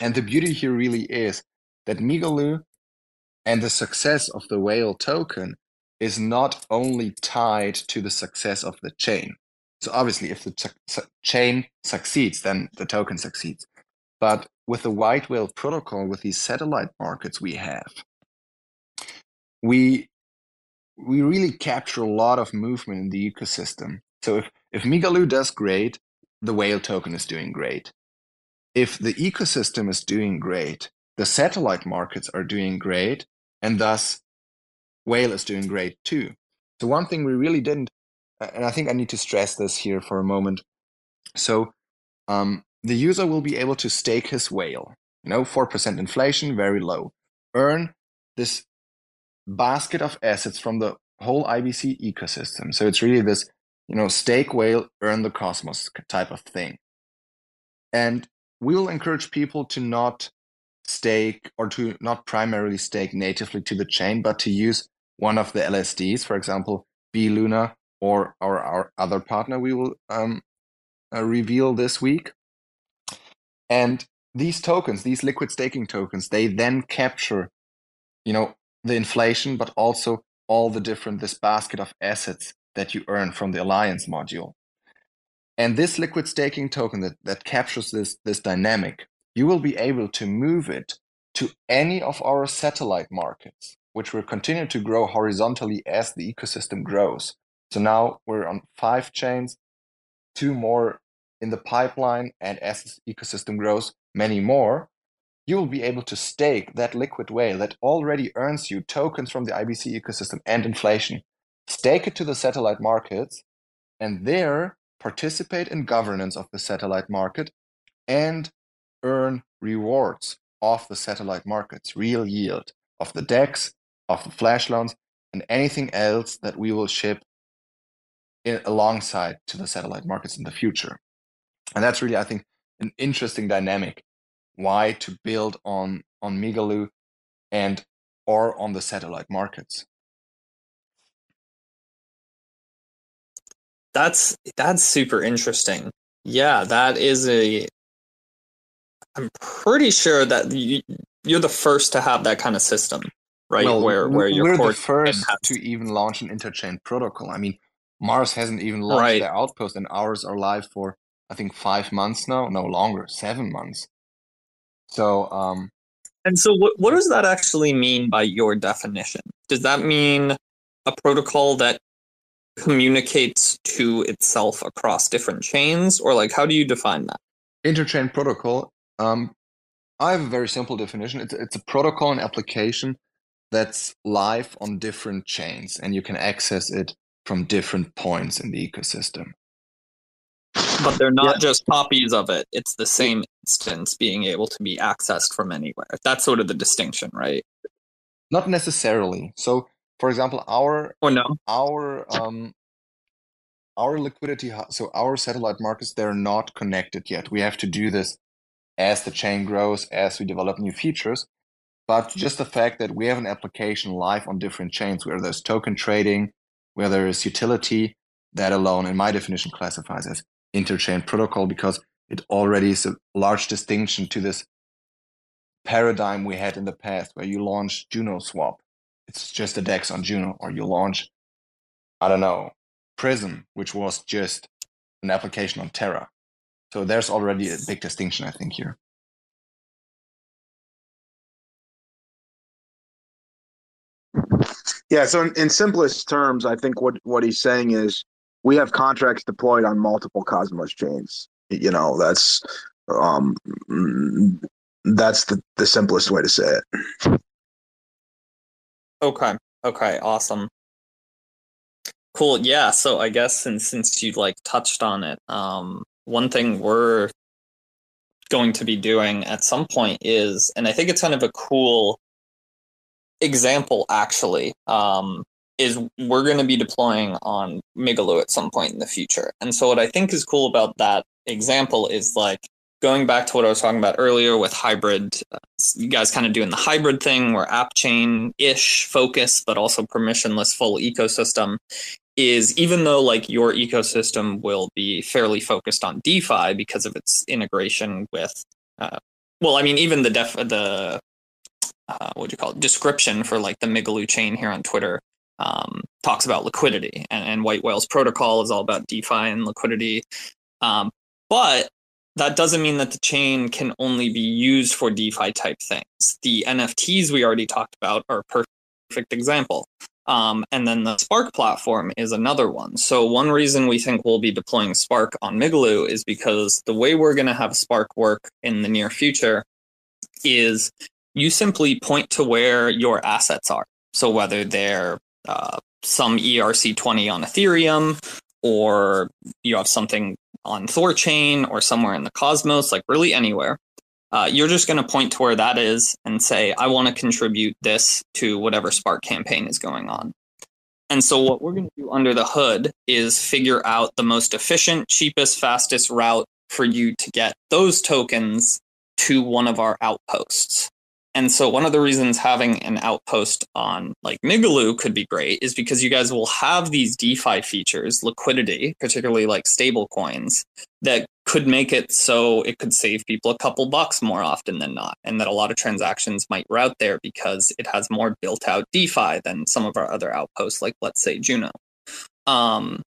And the beauty here really is that Migaloo and the success of the whale token is not only tied to the success of the chain. So obviously, if the chain succeeds, then the token succeeds. But with the white whale protocol, with these satellite markets we have, we we really capture a lot of movement in the ecosystem. So if if Migaloo does great, the whale token is doing great. If the ecosystem is doing great, the satellite markets are doing great, and thus whale is doing great too. So one thing we really didn't, and I think I need to stress this here for a moment. So um, the user will be able to stake his whale. You know, four percent inflation, very low. Earn this basket of assets from the whole IBC ecosystem. So it's really this, you know, stake whale, earn the cosmos type of thing. And we will encourage people to not stake or to not primarily stake natively to the chain, but to use one of the LSDs, for example, B Luna or our, our other partner we will um, uh, reveal this week. And these tokens, these liquid staking tokens, they then capture, you know, the inflation, but also all the different, this basket of assets that you earn from the Alliance module. And this liquid staking token that, that captures this, this dynamic, you will be able to move it to any of our satellite markets, which will continue to grow horizontally as the ecosystem grows. So now we're on five chains, two more in the pipeline, and as the ecosystem grows, many more you will be able to stake that liquid whale that already earns you tokens from the IBC ecosystem and inflation. Stake it to the satellite markets and there participate in governance of the satellite market and earn rewards of the satellite markets, real yield of the DEX, of the flash loans, and anything else that we will ship in, alongside to the satellite markets in the future. And that's really, I think, an interesting dynamic why to build on on Migaloo and or on the satellite markets. That's that's super interesting. Yeah, that is a. I'm pretty sure that you, you're the first to have that kind of system, right? Well, where where you're the first has... to even launch an interchain protocol. I mean, Mars hasn't even launched right. their outpost, and ours are live for I think five months now, no longer, seven months. So, um, and so what, what does that actually mean by your definition? Does that mean a protocol that communicates to itself across different chains, or like how do you define that? Interchain protocol. Um, I have a very simple definition. It's it's a protocol and application that's live on different chains, and you can access it from different points in the ecosystem but they're not yeah. just copies of it. It's the same instance being able to be accessed from anywhere. That's sort of the distinction, right? Not necessarily. So, for example, our oh, no our um our liquidity so our satellite markets they're not connected yet. We have to do this as the chain grows, as we develop new features. But just the fact that we have an application live on different chains where there's token trading, where there is utility, that alone, in my definition, classifies as interchain protocol because it already is a large distinction to this paradigm we had in the past where you launched Juno swap. It's just a DEX on Juno, or you launch, I don't know, Prism, which was just an application on Terra. So there's already a big distinction, I think, here. Yeah, so in, in simplest terms, I think what, what he's saying is we have contracts deployed on multiple Cosmos chains. You know, that's um, that's the, the simplest way to say it. Okay. Okay. Awesome. Cool. Yeah. So I guess since since you like touched on it, um, one thing we're going to be doing at some point is, and I think it's kind of a cool example actually. Um, is we're going to be deploying on Migaloo at some point in the future. And so what I think is cool about that example is like going back to what I was talking about earlier with hybrid, uh, you guys kind of doing the hybrid thing where app chain ish focus, but also permissionless full ecosystem is even though like your ecosystem will be fairly focused on DeFi because of its integration with, uh, well, I mean, even the def the uh, what do you call it description for like the Migaloo chain here on Twitter um, talks about liquidity, and, and White Whale's protocol is all about DeFi and liquidity. Um, but that doesn't mean that the chain can only be used for DeFi type things. The NFTs we already talked about are a perfect example. Um, and then the Spark platform is another one. So one reason we think we'll be deploying Spark on Migaloo is because the way we're going to have Spark work in the near future is you simply point to where your assets are. So whether they're uh, some ERC20 on Ethereum or you have something on Thorchain or somewhere in the Cosmos, like really anywhere. Uh, you're just going to point to where that is and say, I want to contribute this to whatever Spark campaign is going on. And so, what we're going to do under the hood is figure out the most efficient, cheapest, fastest route for you to get those tokens to one of our outposts. And so one of the reasons having an outpost on like Migaloo could be great is because you guys will have these DeFi features, liquidity, particularly like stable coins, that could make it so it could save people a couple bucks more often than not. And that a lot of transactions might route there because it has more built out DeFi than some of our other outposts, like let's say Juno. Um,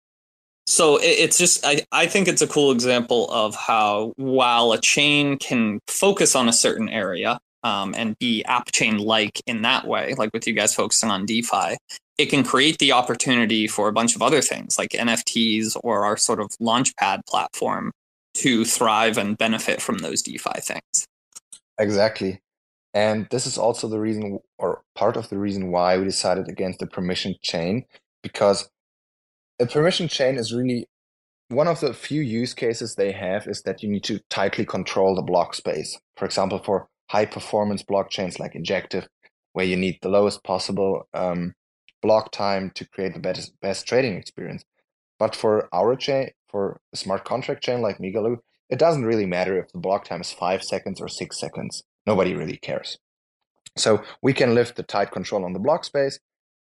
so it's just I, I think it's a cool example of how while a chain can focus on a certain area um, and be app chain like in that way, like with you guys focusing on DeFi, it can create the opportunity for a bunch of other things like NFTs or our sort of launchpad platform to thrive and benefit from those DeFi things. Exactly. And this is also the reason, or part of the reason why we decided against the permission chain, because a permission chain is really one of the few use cases they have is that you need to tightly control the block space. For example, for high performance blockchains like Injective, where you need the lowest possible um, block time to create the best, best trading experience. But for our chain, for a smart contract chain like Migaloo, it doesn't really matter if the block time is five seconds or six seconds. Nobody really cares. So we can lift the tight control on the block space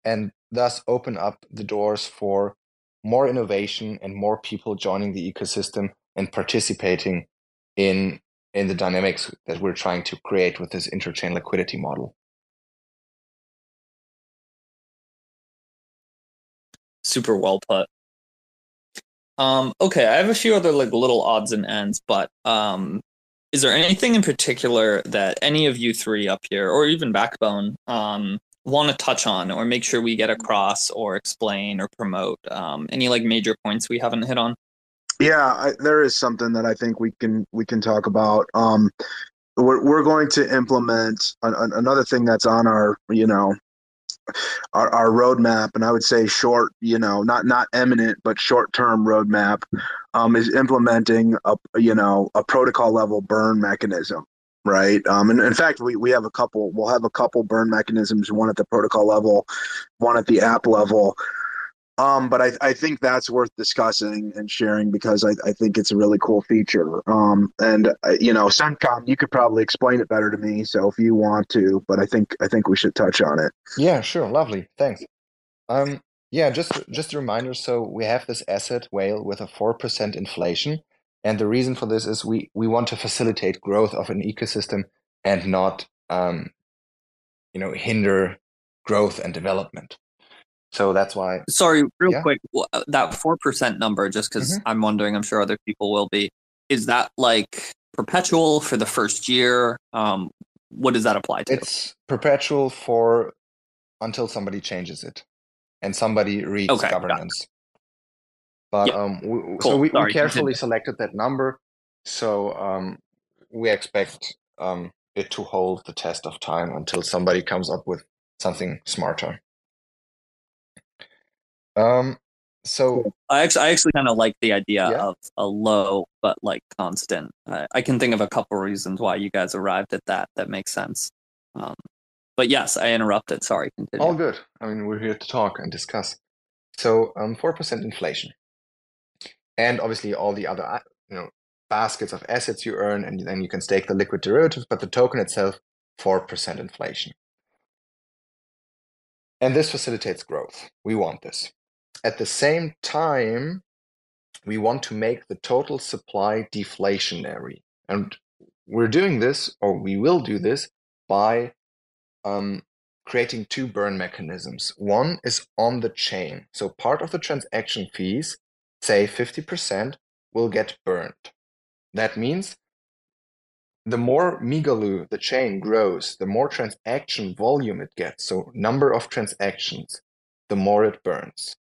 and thus open up the doors for more innovation and more people joining the ecosystem and participating in in the dynamics that we're trying to create with this interchain liquidity model. Super well put. Um, okay, I have a few other like little odds and ends, but um, is there anything in particular that any of you three up here, or even Backbone, um, want to touch on, or make sure we get across, or explain, or promote? Um, any like major points we haven't hit on? Yeah, I, there is something that I think we can we can talk about. Um, we're we're going to implement an, an, another thing that's on our you know our, our roadmap, and I would say short, you know, not not eminent, but short term roadmap, um, is implementing a you know a protocol level burn mechanism, right? Um, and in fact, we we have a couple. We'll have a couple burn mechanisms, one at the protocol level, one at the app level. Um, but I, I think that's worth discussing and sharing because I, I think it's a really cool feature. Um, and uh, you know, Sencom, you could probably explain it better to me. So if you want to, but I think I think we should touch on it. Yeah, sure, lovely, thanks. Um, yeah, just just a reminder. So we have this asset whale with a four percent inflation, and the reason for this is we we want to facilitate growth of an ecosystem and not um, you know hinder growth and development. So that's why. Sorry, real yeah. quick, uh, that four percent number, just because mm-hmm. I'm wondering, I'm sure other people will be. Is that like perpetual for the first year? Um, what does that apply to? It's perpetual for until somebody changes it, and somebody reads okay, governance. But yep. um, we, cool. so we, Sorry, we carefully selected that number, so um, we expect um, it to hold the test of time until somebody comes up with something smarter. Um, so I actually, I actually kind of like the idea yeah. of a low but like constant. I, I, can think of a couple reasons why you guys arrived at that. That makes sense. Um, But yes, I interrupted. Sorry. Continue. All good. I mean, we're here to talk and discuss. So, um, four percent inflation, and obviously all the other, uh, you know, baskets of assets you earn, and then you can stake the liquid derivatives. But the token itself, four percent inflation, and this facilitates growth. We want this. At the same time, we want to make the total supply deflationary, and we're doing this, or we will do this by um, creating two burn mechanisms. One is on the chain. So part of the transaction fees, say 50%, will get burned. That means the more Migaloo the chain grows, the more transaction volume it gets, so number of transactions, the more it burns.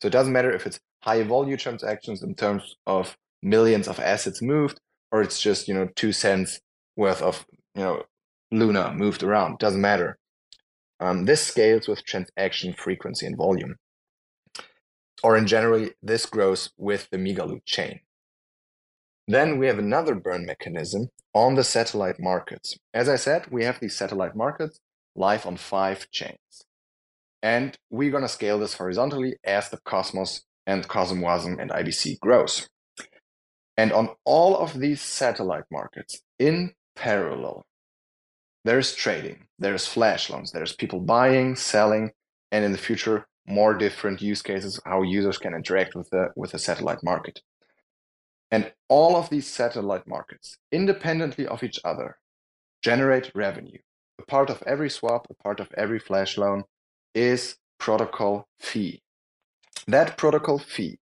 So it doesn't matter if it's high volume transactions in terms of millions of assets moved, or it's just, you know, two cents worth of, you know, Luna moved around. Doesn't matter. Um, this scales with transaction frequency and volume. Or in general, this grows with the Migaloo chain. Then we have another burn mechanism on the satellite markets. As I said, we have these satellite markets live on five chains. And we're going to scale this horizontally as the Cosmos and CosmWasm and IBC grows. And on all of these satellite markets in parallel, there's trading, there's flash loans, there's people buying, selling, and in the future, more different use cases how users can interact with the with the satellite market. And all of these satellite markets, independently of each other, generate revenue. A part of every swap, a part of every flash loan is protocol fee. That protocol fee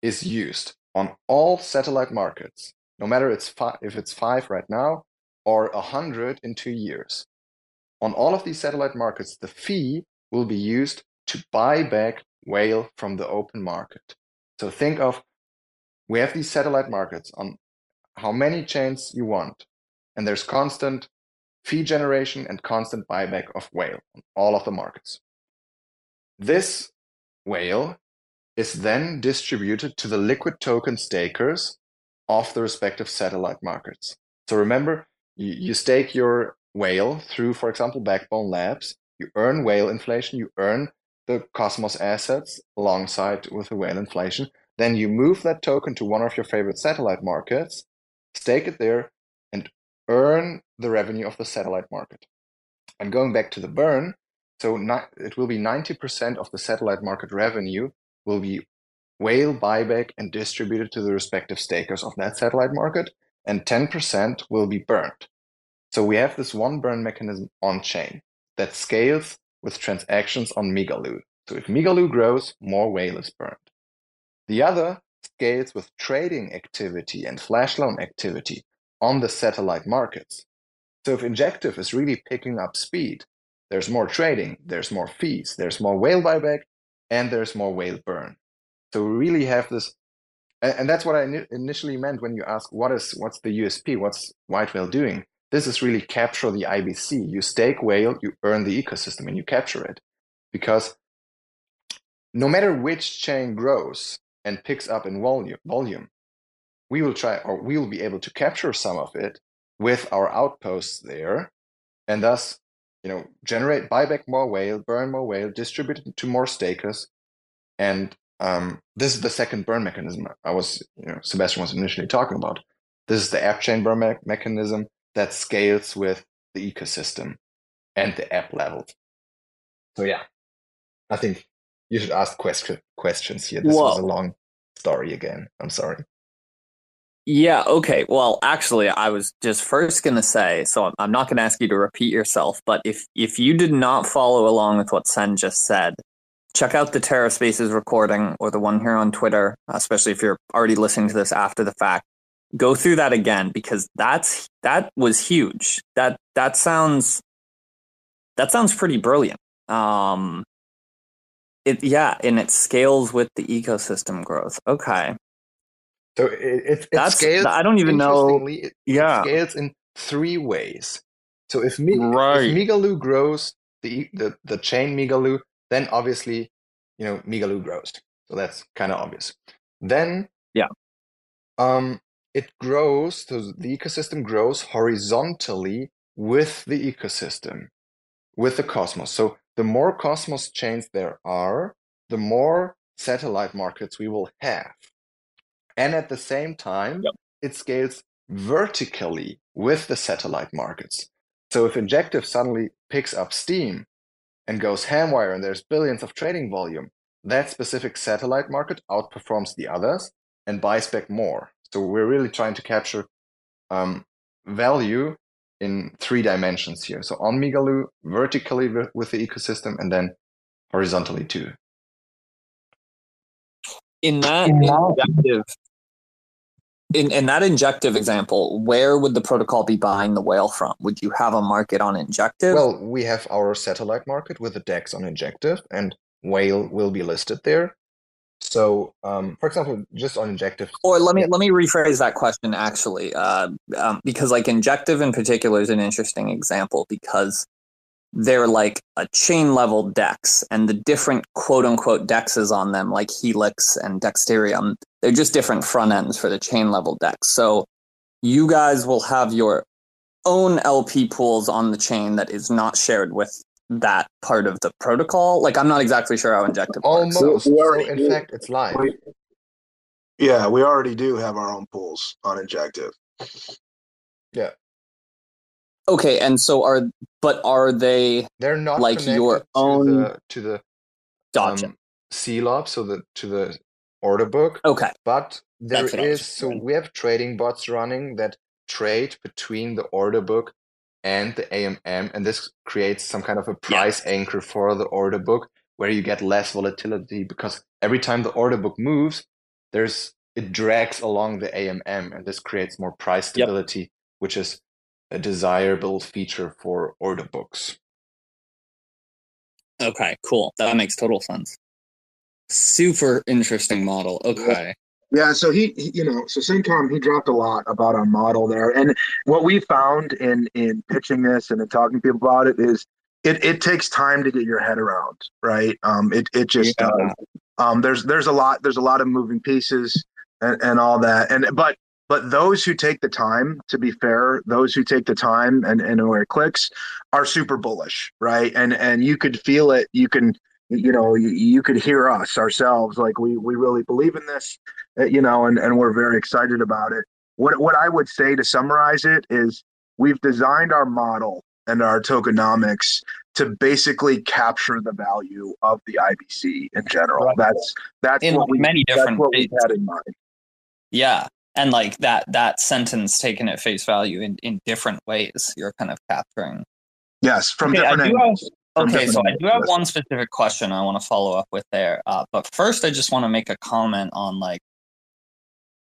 is used on all satellite markets, no matter it's fi- if it's five right now or 100 in two years. On all of these satellite markets, the fee will be used to buy back whale from the open market. So think of we have these satellite markets on how many chains you want, and there's constant fee generation and constant buyback of whale on all of the markets. This whale is then distributed to the liquid token stakers of the respective satellite markets. So remember, you, you stake your whale through, for example, Backbone Labs. You earn whale inflation, you earn the Cosmos assets alongside with the whale inflation. Then you move that token to one of your favorite satellite markets, stake it there, and earn the revenue of the satellite market. And going back to the burn, so it will be 90% of the satellite market revenue will be whale buyback and distributed to the respective stakers of that satellite market and 10% will be burned. So we have this one burn mechanism on chain that scales with transactions on Migaloo. So if Migaloo grows, more whale is burned. The other scales with trading activity and flash loan activity on the satellite markets. So if Injective is really picking up speed, there's more trading, there's more fees, there's more whale buyback, and there's more whale burn. So we really have this and, that's what I initially meant when you ask what is what's the USP, what's White Whale doing. This is really capture the IBC. You stake whale, you earn the ecosystem, and you capture it, because no matter which chain grows and picks up in volume, volume, we will try or we will be able to capture some of it with our outposts there, and thus, you know, generate buyback more whale, burn more whale, distribute it to more stakers, and um, this is the second burn mechanism I was, you know, Sebastian was initially talking about. This is the app chain burn me- mechanism that scales with the ecosystem and the app level. So yeah, I think you should ask question, questions here. This Whoa. was a long story again. I'm sorry. Yeah, okay. Well, actually, I was just first going to say, so I'm not going to ask you to repeat yourself, but if if you did not follow along with what Sen just said, check out the Terra Spaces recording or the one here on Twitter, especially if you're already listening to this after the fact. Go through that again because that's that was huge. That that sounds that sounds pretty brilliant. Um, it yeah, and it scales with the ecosystem growth. Okay. So it, it, it That's, scales. I don't even know. It, yeah, it scales in three ways. So if, right. if Migaloo grows, the the the chain Migaloo then obviously, you know, Migaloo grows. So that's kind of obvious. Then, yeah, um, it grows. So the ecosystem grows horizontally with the ecosystem. with the Cosmos. So the more Cosmos chains there are, the more satellite markets we will have. And at the same time, Yep. it scales vertically with the satellite markets. So if Injective suddenly picks up steam and goes hamwire and there's billions of trading volume, that specific satellite market outperforms the others and buys back more. So we're really trying to capture um, value in three dimensions here. So on Migaloo, vertically with, with the ecosystem, and then horizontally too. in that injective in, in that injective example, where would the protocol be buying the whale from? Would you have a market on injective? Well, we have our satellite market with the DEX on Injective, and Whale will be listed there. So, um, for example, just on Injective, or let me yeah. let me rephrase that question actually, uh, um, because like injective in particular is an interesting example because they're like a chain level dex, and the different quote unquote dexes on them, like Helix and Dexterium, they're just different front ends for the chain level dex. So you guys will have your own LP pools on the chain that is not shared with that part of the protocol. Like I'm not exactly sure how injective works. almost. we So, already in fact, it's live. Yeah, we already do have our own pools on Injective. Okay, and so are but are they They're not Like your to own- the to the gotcha? um, CLOB, so the to the order book. okay. But there That's what I was is so we have trading bots running that trade between the order book and the AMM, and this creates some kind of a price anchor for the order book where you get less volatility because every time the order book moves, there's it drags along the AMM, and this creates more price Yep. stability, which is a desirable feature for order books. Okay, cool. That makes total sense. Super interesting model. Okay. Yeah, so he, he you know, so Sencom, he dropped a lot about our model there. And what we found in in pitching this and in talking to people about it is it, it takes time to get your head around, right? Um it it just Yeah. does. Um there's there's a lot there's a lot of moving pieces and, and all that. And but but those who take the time, to be fair, those who take the time and, and where it clicks are super bullish, right? And and you could feel it, you can you know, you, you could hear us ourselves like we we really believe in this uh, you know, and, and we're very excited about it. What what I would say to summarize it is we've designed our model and our tokenomics to basically capture the value of the IBC in general. Right. That's that's In what we many that's different what we had in mind. Yeah. And like that that sentence taken at face value in, in different ways, you're kind of capturing. Yes, from Okay, different do have- angles. From Okay, so I do have one specific question I want to follow up with there. Uh, but first, I just want to make a comment on like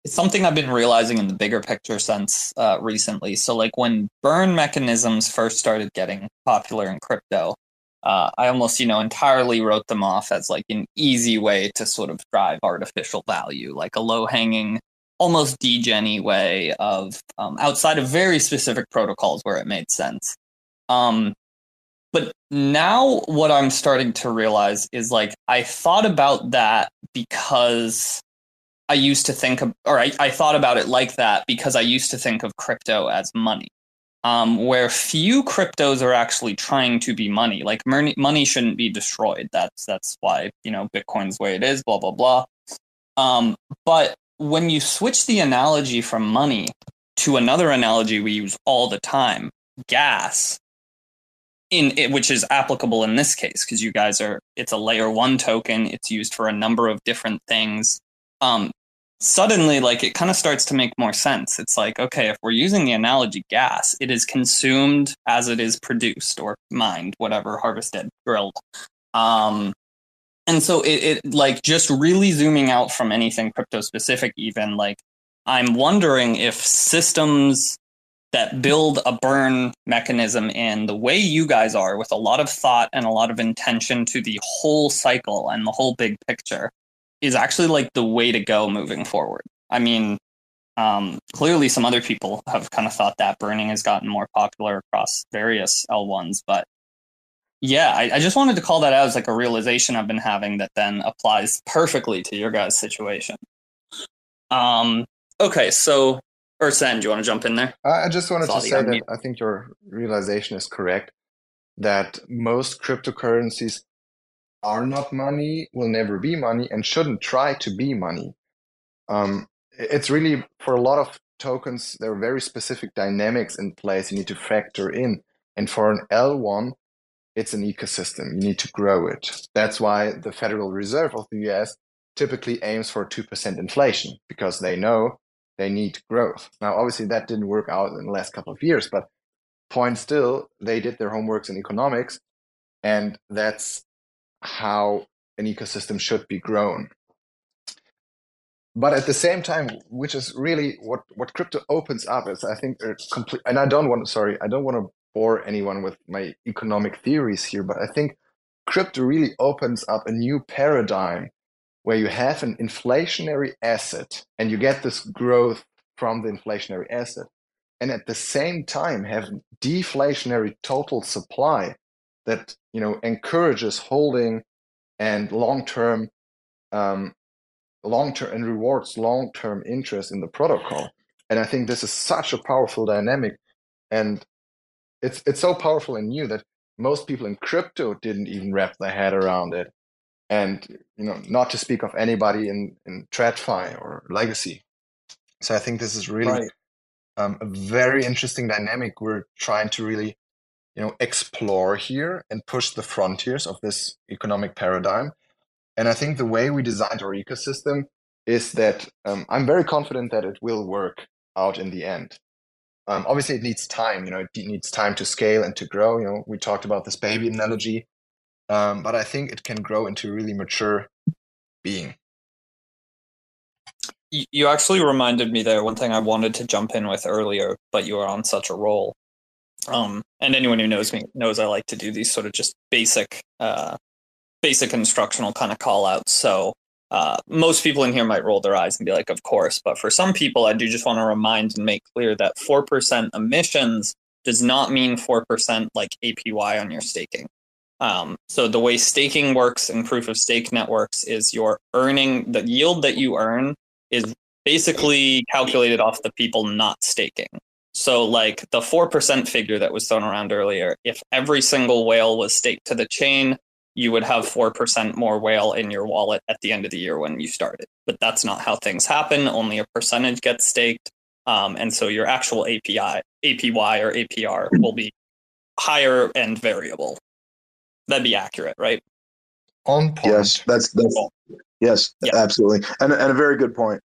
it's something I've been realizing in the bigger picture sense uh, recently. So, like when burn mechanisms first started getting popular in crypto, uh, I almost you know entirely wrote them off as like an easy way to sort of drive artificial value, like a low hanging, almost degen way of um, outside of very specific protocols where it made sense. Um, but now what I'm starting to realize is like I thought about that because I used to think of, or I, I thought about it like that because I used to think of crypto as money. Um, where few cryptos are actually trying to be money. Like money, money shouldn't be destroyed. That's that's why you know Bitcoin's way it is. Blah blah blah. Um, but when you switch the analogy from money to another analogy we use all the time, gas, in it, which is applicable in this case because you guys are it's a layer one token it's used for a number of different things um suddenly like it kind of starts to make more sense. It's like okay if we're using the analogy gas it is consumed as it is produced or mined whatever harvested drilled um and so it, it like just really zooming out from anything crypto specific even like i'm wondering if systems that build a burn mechanism in the way you guys are with a lot of thought and a lot of intention to the whole cycle and the whole big picture is actually like the way to go moving forward. I mean, um, clearly some other people have kind of thought that burning has gotten more popular across various L1s, but yeah, I, I just wanted to call that out as like a realization I've been having that then applies perfectly to your guys' situation. Um, okay, so Ursen, do you want to jump in there? I I just wanted to say that. I think your realization is correct. that most cryptocurrencies are not money, will never be money, and shouldn't try to be money. Um, it's really for a lot of tokens, there are very specific dynamics in place you need to factor in. And for an L1, it's an ecosystem. You need to grow it. That's why the Federal Reserve of the US typically aims for 2% inflation because they know they need growth. Now, obviously, that didn't work out in the last couple of years, but point still, they did their homeworks in economics, and that's how an ecosystem should be grown. But at the same time, which is really what, what crypto opens up is, I think, complete. And I don't want to, sorry, I don't want to bore anyone with my economic theories here, but I think crypto really opens up a new paradigm where you have an inflationary asset and you get this growth from the inflationary asset and at the same time have deflationary total supply that you know encourages holding and long-term um, long-term and rewards long-term interest in the protocol. And i think this is such a powerful dynamic and it's it's so powerful and new that most people in crypto didn't even wrap their head around it and you know not to speak of anybody in in TradFi or Legacy. So I think this is really right. um, a very interesting dynamic. We're trying to really you know explore here and push the frontiers of this economic paradigm. And I think the way we designed our ecosystem is that um, I'm very confident that it will work out in the end. Um, obviously, it needs time. You know, it needs time to scale and to grow. You know, we talked about this baby analogy um, but I think it can grow into a really mature being. You actually reminded me there one thing I wanted to jump in with earlier, but you were on such a roll. Um, and anyone who knows me knows I like to do these sort of just basic, uh, basic instructional kind of call outs. So uh, most people in here might roll their eyes and be like, "Of course," but for some people, I do just want to remind and make clear that four percent emissions does not mean four percent like APY on your staking. Um, so the way staking works in proof of stake networks is you're earning the yield that you earn is basically calculated off the people not staking. So like the 4% figure that was thrown around earlier, if every single whale was staked to the chain, you would have 4% more whale in your wallet at the end of the year when you started. But that's not how things happen. Only a percentage gets staked. Um, and so your actual API, APY or APR will be higher and variable. That'd be accurate, right? On point. Yes, that's that's yes, yeah. absolutely, and and a very good point.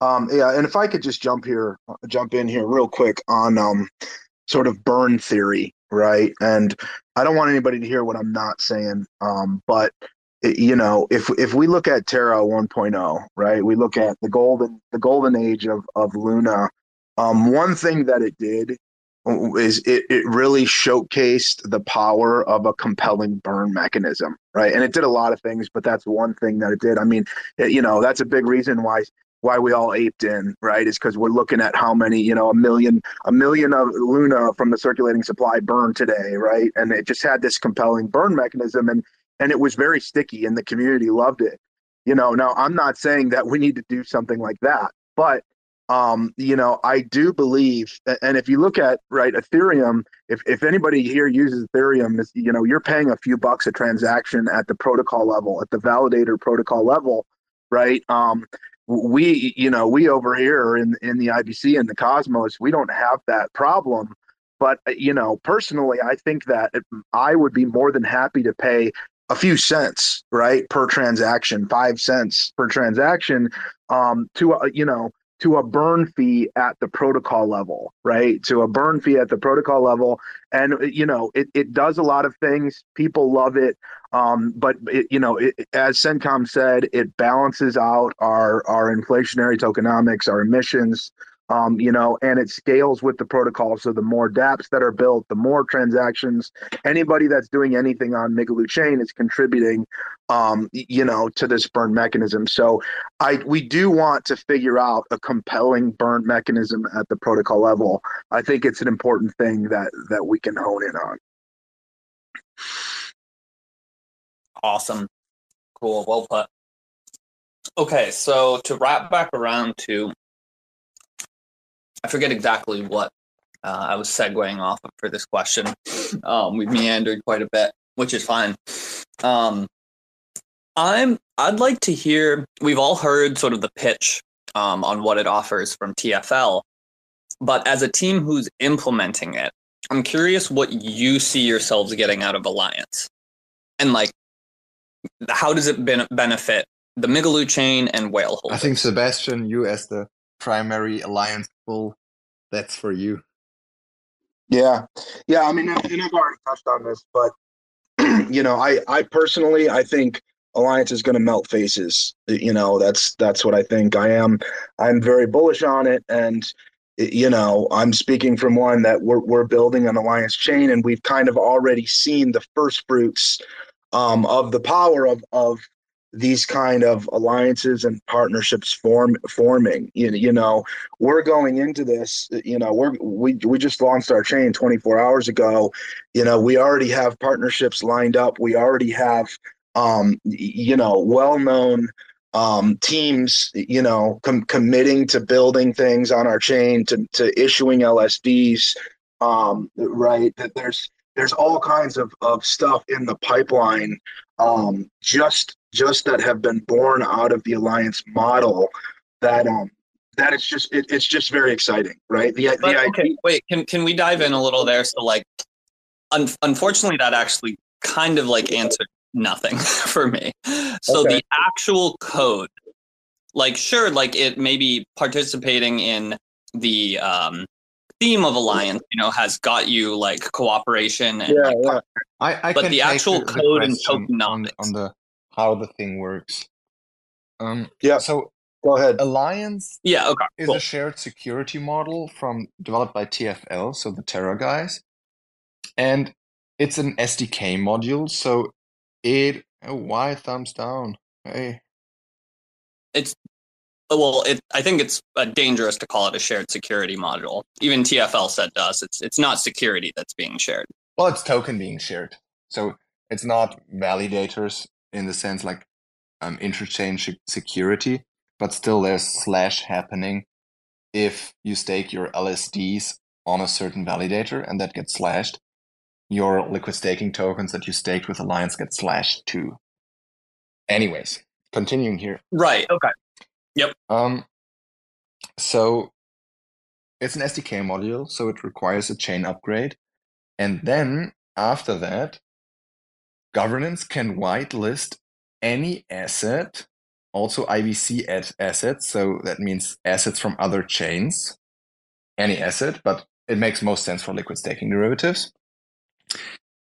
Um, yeah, and if I could just jump here, jump in here real quick on um, sort of burn theory, right? And I don't want anybody to hear what I'm not saying, um, but it, you know, if if we look at Terra 1.0, right, we look at the golden the golden age of of Luna. Um, one thing that it did is it, it really showcased the power of a compelling burn mechanism right and it did a lot of things but that's one thing that it did i mean it, you know that's a big reason why why we all aped in right is because we're looking at how many you know a million a million of luna from the circulating supply burned today right and it just had this compelling burn mechanism and and it was very sticky and the community loved it you know now i'm not saying that we need to do something like that but um, you know, I do believe, and if you look at right Ethereum, if if anybody here uses Ethereum, is you know you're paying a few bucks a transaction at the protocol level, at the validator protocol level, right? Um, we you know we over here in in the IBC and the Cosmos, we don't have that problem. But uh, you know, personally, I think that I would be more than happy to pay a few cents, right, per transaction, five cents per transaction, um, to uh, you know to a burn fee at the protocol level, right? To a burn fee at the protocol level. And, you know, it, it does a lot of things. People love it. Um, but, it, you know, it, as Sencom said, it balances out our, our inflationary tokenomics, our emissions, um, you know, and it scales with the protocol. So the more dApps that are built, the more transactions. Anybody that's doing anything on Migaloo chain is contributing, um, you know, to this burn mechanism. So I we do want to figure out a compelling burn mechanism at the protocol level. I think it's an important thing that that we can hone in on. Awesome, cool, well put. Okay, so to wrap back around to I forget exactly what uh, I was segueing off of for this question. Um, we've meandered quite a bit, which is fine. Um, I'm. I'd like to hear. We've all heard sort of the pitch um, on what it offers from TFL, but as a team who's implementing it, I'm curious what you see yourselves getting out of Alliance, and like, how does it ben- benefit the Migaloo chain and whale holders? I think Sebastian, you as the primary Alliance bull, that's for you. Yeah, yeah. I mean, and I've already touched on this, but you know, I I personally I think Alliance is going to melt faces. You know, that's that's what I think. I am I'm very bullish on it, and you know, I'm speaking from one that we're we're building an Alliance chain, and we've kind of already seen the first fruits um, of the power of of these kind of alliances and partnerships form forming you, you know we're going into this you know we're we, we just launched our chain 24 hours ago. You know we already have partnerships lined up. We already have um you know well-known um teams you know com- committing to building things on our chain to to issuing lsds um right? That there's there's all kinds of, of stuff in the pipeline um, just just that have been born out of the alliance model that um that it's just it, it's just very exciting right the, But, the okay, wait. Can can we dive in a little there? So like, un- unfortunately, that actually kind of like answered nothing for me. So Okay. the actual code, like, sure, like it maybe participating in the um, theme of alliance, you know, has got you like cooperation and yeah, like, yeah. I, I But can the actual the, the code and question on, on the how the thing works. Um, Yeah. So go ahead Alliance yeah, okay, is cool. a shared security model from developed by TFL, so the Terra guys, and it's an SDK module. So it oh, why thumbs down? Hey, It's well it i think it's uh, dangerous to call it a shared security module even tfl said to us it's it's not security that's being shared well, it's token being shared, so it's not validators in the sense like um, interchain security, but still there's slash happening if you stake your LSDs on a certain validator and that gets slashed. Your liquid staking tokens that you staked with Alliance get slashed too. Anyways, continuing here. right okay Yep. Um, so it's an SDK module, so it requires a chain upgrade. And then after that, governance can whitelist any asset, also IBC ad- assets. So that means assets from other chains, any asset, but it makes most sense for liquid staking derivatives.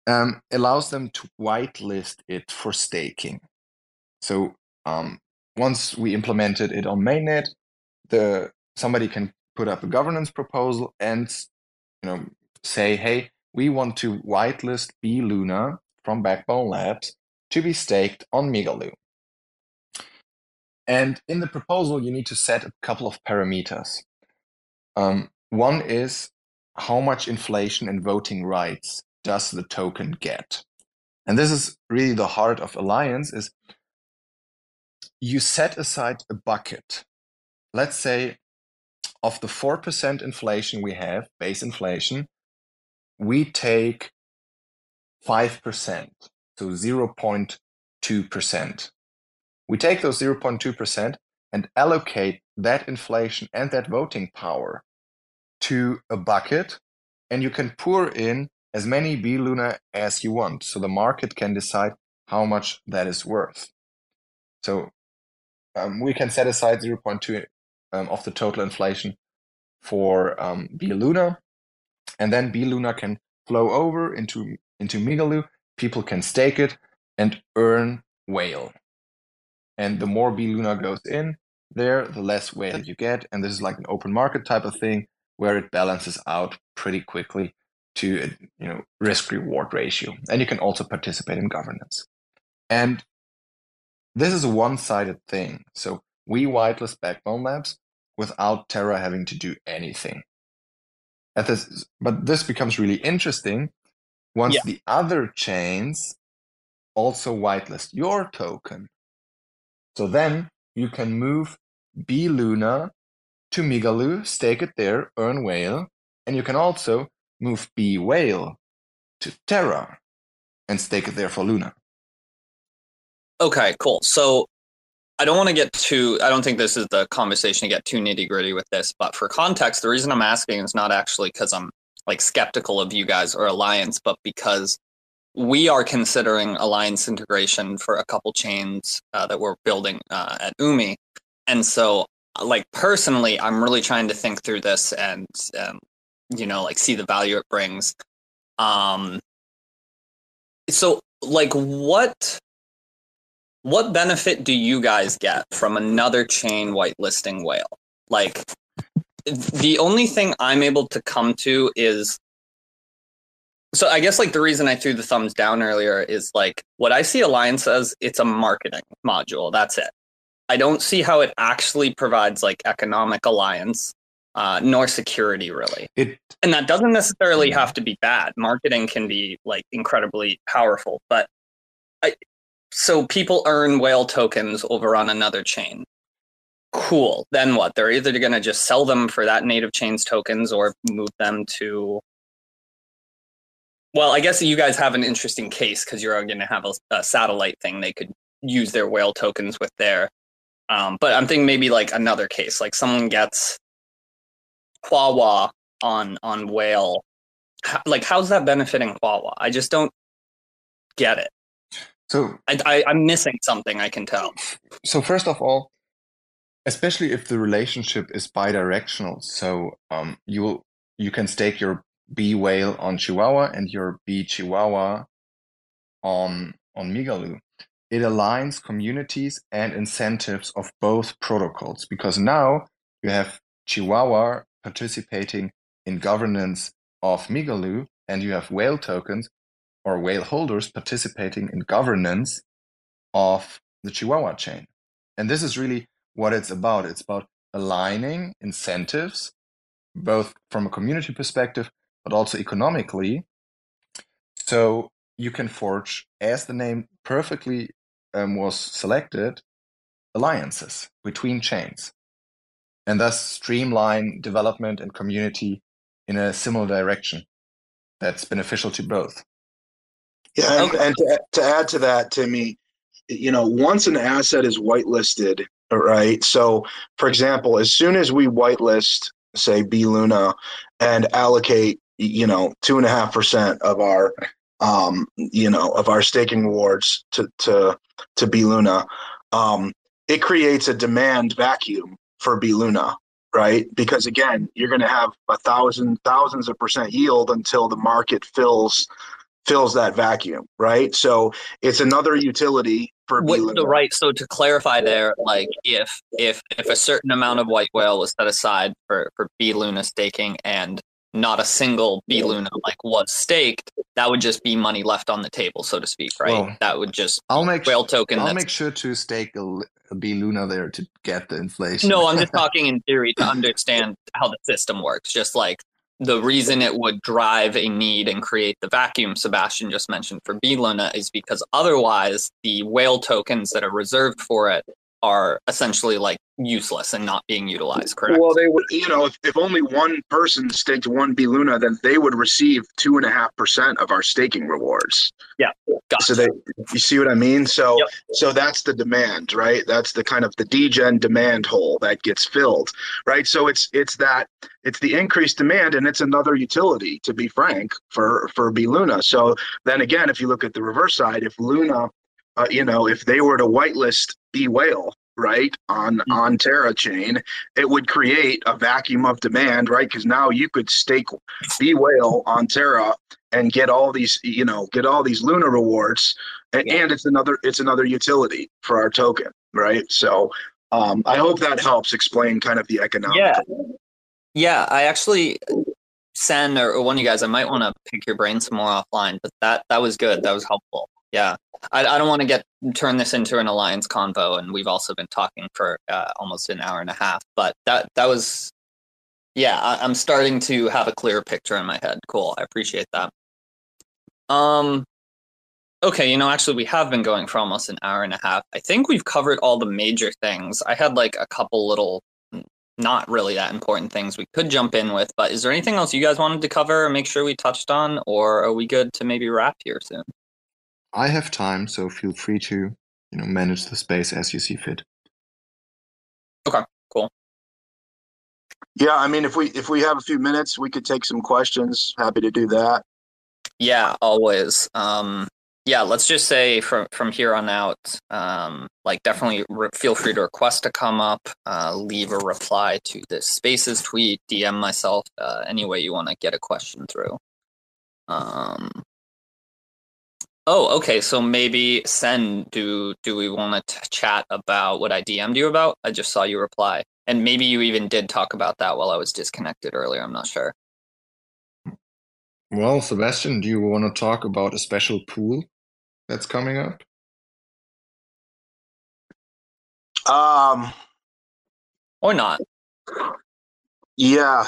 Um, allows them to whitelist it for staking. So um, once we implemented it on mainnet, the somebody can put up a governance proposal and you know say, hey, we want to whitelist B Luna from Backbone Labs to be staked on Migaloo. And in the proposal, you need to set a couple of parameters. Um, one is how much inflation and voting rights does the token get? And this is really the heart of Alliance is you set aside a bucket. Let's say of the 4% inflation we have, base inflation, we take 5%, so 0.2%. We take those 0.2% and allocate that inflation and that voting power to a bucket, and you can pour in as many B Luna as you want. So the market can decide how much that is worth. So um, we can set aside 0.2 um, of the total inflation for um, B Luna, and then B Luna can flow over into into Migaloo. People can stake it and earn whale. And the more B Luna goes in there, the less whale you get. And this is like an open market type of thing where it balances out pretty quickly to a you know risk reward ratio. And you can also participate in governance. And this is a one-sided thing. So we whitelist Backbone Labs without Terra having to do anything. This, but this becomes really interesting once Yeah. the other chains also whitelist your token. So then you can move B Luna to Migaloo, stake it there, earn whale, And you can also move B Whale to Terra and stake it there for Luna. Okay, cool. So I don't want to get too, I don't think this is the conversation to get too nitty gritty with this, but for context, the reason I'm asking is not actually because I'm like skeptical of you guys or Alliance, but because we are considering Alliance integration for a couple chains uh, that we're building uh, at UMI. And so, like, personally, I'm really trying to think through this and, um, you know, like see the value it brings. Um, so, like, what what benefit do you guys get from another chain whitelisting whale? Like the only thing I'm able to come to is so I guess like the reason I threw the thumbs down earlier is like what I see Alliance as it's a marketing module. That's it. I don't see how it actually provides like economic alliance uh, nor security really. It and that doesn't necessarily have to be bad. Marketing can be like incredibly powerful, but I, so people earn whale tokens over on another chain. Cool. Then what? They're either going to just sell them for that native chain's tokens or move them to. Well, I guess you guys have an interesting case because you're going to have a, a, satellite thing. They could use their whale tokens with their. Um, but I'm thinking maybe like another case, like someone gets Huahua on on whale. How, like, how's that benefiting Huahua? I just don't get it. So I, I, I'm missing something. I can tell. So first of all, especially if the relationship is bidirectional, so um, you you can stake your B whale on Chihuahua and your B Chihuahua on on Migaloo. It aligns communities and incentives of both protocols because now you have Chihuahua participating in governance of Migaloo and you have whale tokens or whale holders participating in governance of the Chihuahua chain. And this is really what it's about. It's about aligning incentives, both from a community perspective, but also economically. So you can forge, as the name perfectly um, was selected, alliances between chains and thus streamline development and community in a similar direction that's beneficial to both. Yeah, and, and to, to add to that, Timmy, you know, once an asset is whitelisted, right? So, for example, as soon as we whitelist, say, B Luna, and allocate, you know, two and a half percent of our, um, you know, of our staking rewards to to to B Luna, um, it creates a demand vacuum for B Luna, right? Because again, you're going to have a thousand thousands of percent yield until the market fills fills that vacuum, right? So it's another utility for With the right. So to clarify there, like if if if a certain amount of white whale was set aside for for B Luna staking and not a single B Luna like was staked, that would just be money left on the table, so to speak, right? Well, that would just I'll make whale token. I'll make sure to stake a, a B Luna there to get the inflation. No, I'm just talking in theory to understand how the system works. Just like the reason it would drive a need and create the vacuum Sebastian just mentioned for B Luna is because otherwise the whale tokens that are reserved for it are essentially like useless and not being utilized correct? Well they would you know if, if only one person staked one b luna then they would receive two and a half percent of our staking rewards. Yeah gotcha. so they you see what i mean? So yep. so that's the demand right? That's the kind of the degen demand hole that gets filled right? So it's it's that it's the increased demand and it's another utility to be frank for for b luna so then again if you look at the reverse side if luna uh, you know, if they were to whitelist B whale, right on mm-hmm. on Terra chain, it would create a vacuum of demand, right? Because now you could stake B whale on Terra and get all these, you know, get all these Luna rewards, and, yeah. and it's another it's another utility for our token, right? So um, I hope that helps explain kind of the economic. Yeah, yeah. I actually. Sen or one of you guys, I might want to pick your brain some more offline, but that that was good. That was helpful. Yeah, I, I don't want to get turn this into an alliance convo, and we've also been talking for uh, almost an hour and a half. But that that was, yeah, I, I'm starting to have a clearer picture in my head. Cool, I appreciate that. Um, okay, you know, actually, we have been going for almost an hour and a half. I think we've covered all the major things. I had like a couple little not really that important things we could jump in with. But is there anything else you guys wanted to cover or make sure we touched on, or are we good to maybe wrap here soon? I have time, so feel free to you know manage the space as you see fit. Okay, cool. Yeah, I mean, if we if we have a few minutes, we could take some questions. Happy to do that. Yeah, always. Um, yeah, let's just say from from here on out, um, like definitely re- feel free to request to come up, uh, leave a reply to this Spaces tweet, DM myself, uh, any way you want to get a question through. Um, oh, okay. So maybe Sen. Do do we want to chat about what I DM'd you about? I just saw you reply, and maybe you even did talk about that while I was disconnected earlier. I'm not sure. Well, Sebastian, do you want to talk about a special pool that's coming up? Um, Or not? Yeah,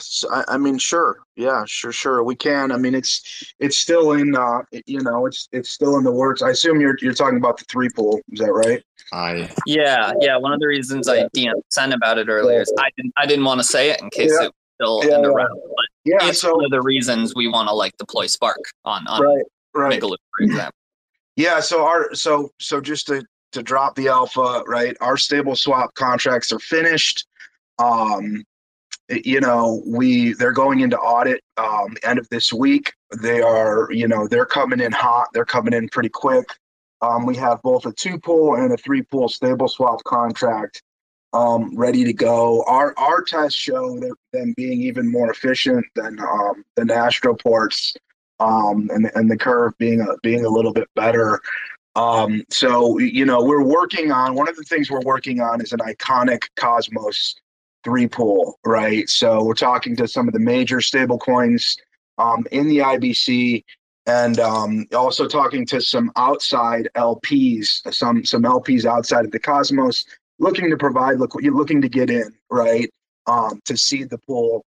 I mean, sure, yeah, sure, sure, we can. I mean, it's it's still in, uh, you know, it's it's still in the works. I assume you're you're talking about the three pool. Is that right? I Yeah, yeah. One of the reasons I DM sent about it earlier is I didn't I didn't want to say it in case Yeah. it was still Yeah, in the yeah. round. But Yeah. it's So one of the reasons we want to like deploy Spark on on right, right. Migaloo, for example. Yeah, so our so so just to to drop the alpha, right? Our stable swap contracts are finished. Um it- you know, we they're going into audit um end of this week. They are, you know, they're coming in hot. They're coming in pretty quick. Um we have both a two pool and a three pool stable swap contract um ready to go. Our our tests show them being even more efficient than um than Astroports um, and and the curve being a being a little bit better. Um, so you know we're working on one of the things we're working on is an iconic Cosmos three pool, right? So we're talking to some of the major stable coins um, in the IBC and um, also talking to some outside LPs, some some LPs outside of the Cosmos, looking to provide look looking to get in, right? Um, to seed the pool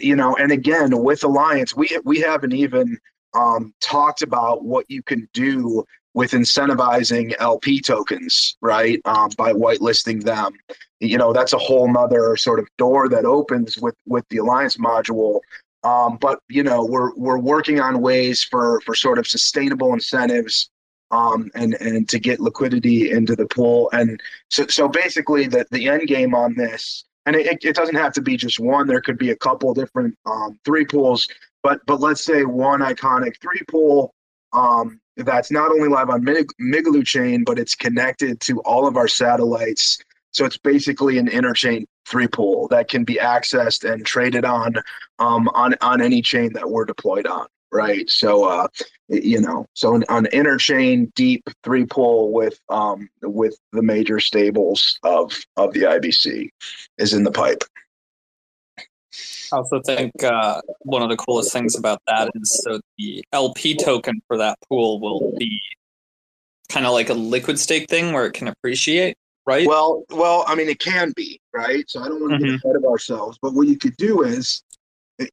you know and again with alliance we we haven't even um, talked about what you can do with incentivizing lp tokens right um, by whitelisting them. You know that's a whole nother sort of door that opens with with the alliance module. Um, but you know we're we're working on ways for for sort of sustainable incentives um, and and to get liquidity into the pool. And so so basically the the end game on this and it, it doesn't have to be just one. There could be a couple different um, three pools, but but let's say one iconic three pool um, that's not only live on Mig- Migaloo chain, but it's connected to all of our satellites. So it's basically an interchain three pool that can be accessed and traded on um, on on any chain that we're deployed on. Right. So uh, you know, so an, an interchain deep three pool with um, with the major stables of of the IBC is in the pipe. I also think uh, one of the coolest things about that is so the LP token for that pool will be kind of like a liquid stake thing where it can appreciate, right? Well, well, I mean, it can be right. So I don't want to get ahead of ourselves, but what you could do is,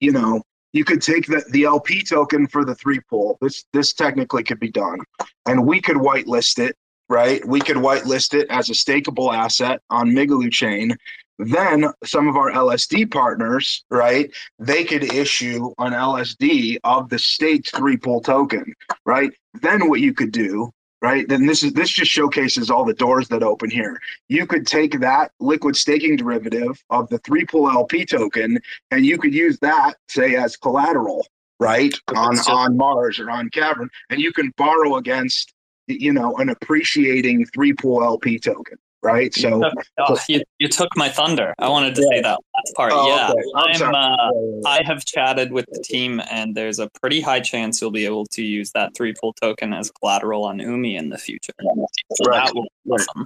you know, you could take the, the LP token for the three pool. This this technically could be done, and we could whitelist it. Right, we could whitelist it as a stakeable asset on Migaloo chain. Then some of our LSD partners, right, they could issue an LSD of the staked three pool token. Right. Then what you could do right? Then this is this just showcases all the doors that open here. You could take that liquid staking derivative of the three pool LP token, and you could use that say as collateral, right, on on Mars or on Cavern, and you can borrow against you know an appreciating three pool LP token, right? So Oh, you, you took my thunder. I wanted to say that last part. Oh, yeah, okay. I'm I'm. sorry. Uh, I have chatted with the team, and there's a pretty high chance you'll be able to use that three pool token as collateral on Umi in the future. So Right. that will be awesome.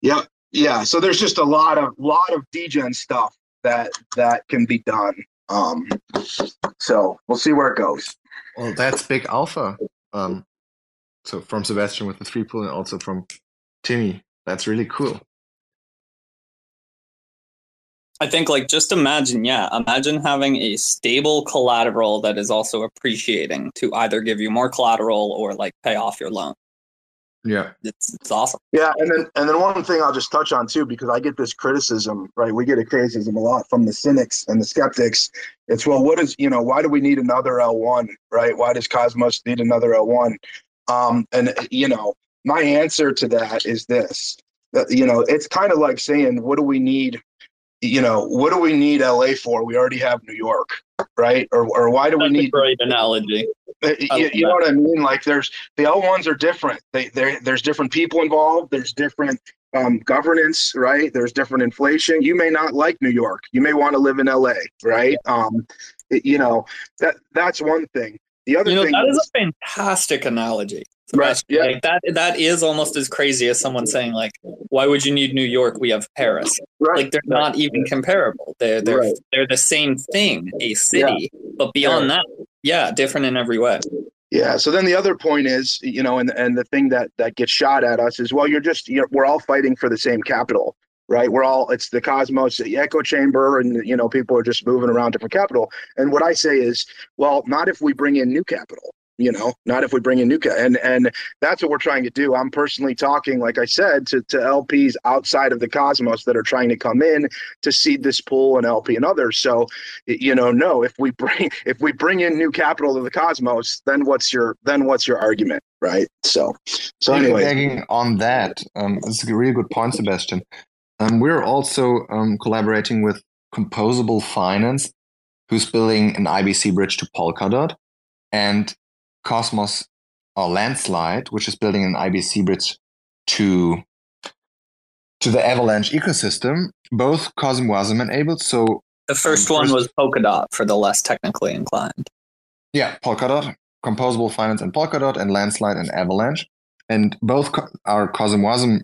yeah, yeah. So there's just a lot of lot of degen stuff that that can be done. Um, so we'll see where it goes. well, that's big alpha. Um, so from Sebastian with the three pool and also from Timmy. That's really cool. I think, like, just imagine, yeah, imagine having a stable collateral that is also appreciating to either give you more collateral or like pay off your loan. Yeah. It's, it's awesome. Yeah, and then and then one thing I'll just touch on too, because I get this criticism, right? We get a criticism a lot from the cynics and the skeptics. It's well, what is you know, why do we need another L1, right? Why does Cosmos need another L1? Um, and you know, my answer to that is this: that you know, it's kind of like saying, what do we need? You know, what do we need LA for? We already have New York, right? Or or why do That's we a need great analogy. uh, You, you know what I mean? Like there's the L ones are different. They there there's different people involved. There's different um, governance, right? There's different inflation. You may not like New York. You may want to live in LA, right? Um, it- you know that that's one thing. The other You know, thing that is a fantastic analogy. Right, yeah. Like that that is almost as crazy as someone saying like, why would you need New York? We have Paris. right. Like they're not even comparable. They're they're Right. they're the same thing, a city. But beyond that, yeah, different in every way. Yeah. So then the other point is, you know, and and the thing that that gets shot at us is, well, you're just you're, we're all fighting for the same capital, right? We're all it's the cosmos, the echo chamber, and you know, people are just moving around different capital. And what I say is, well, not if we bring in new capital. You know, not if we bring in new ca- and and that's what we're trying to do. I'm personally talking, like I said, to to LPs outside of the cosmos that are trying to come in to seed this pool and LP and others. So you know no if we bring if we bring in new capital to the cosmos then what's your then what's your argument right so so anyway on that, um, it's a really good point, Sebastian. Um, we're also um, collaborating with Composable Finance, who's building an IBC bridge to Polkadot, and Cosmos or Landslide, which is building an IBC bridge to to the Avalanche ecosystem. Both CosmWasm enabled, so The first Um, one first- was Polkadot for the less technically inclined. Yeah, Polkadot, Composable Finance and Polkadot, and Landslide and Avalanche. And both co- are CosmWasm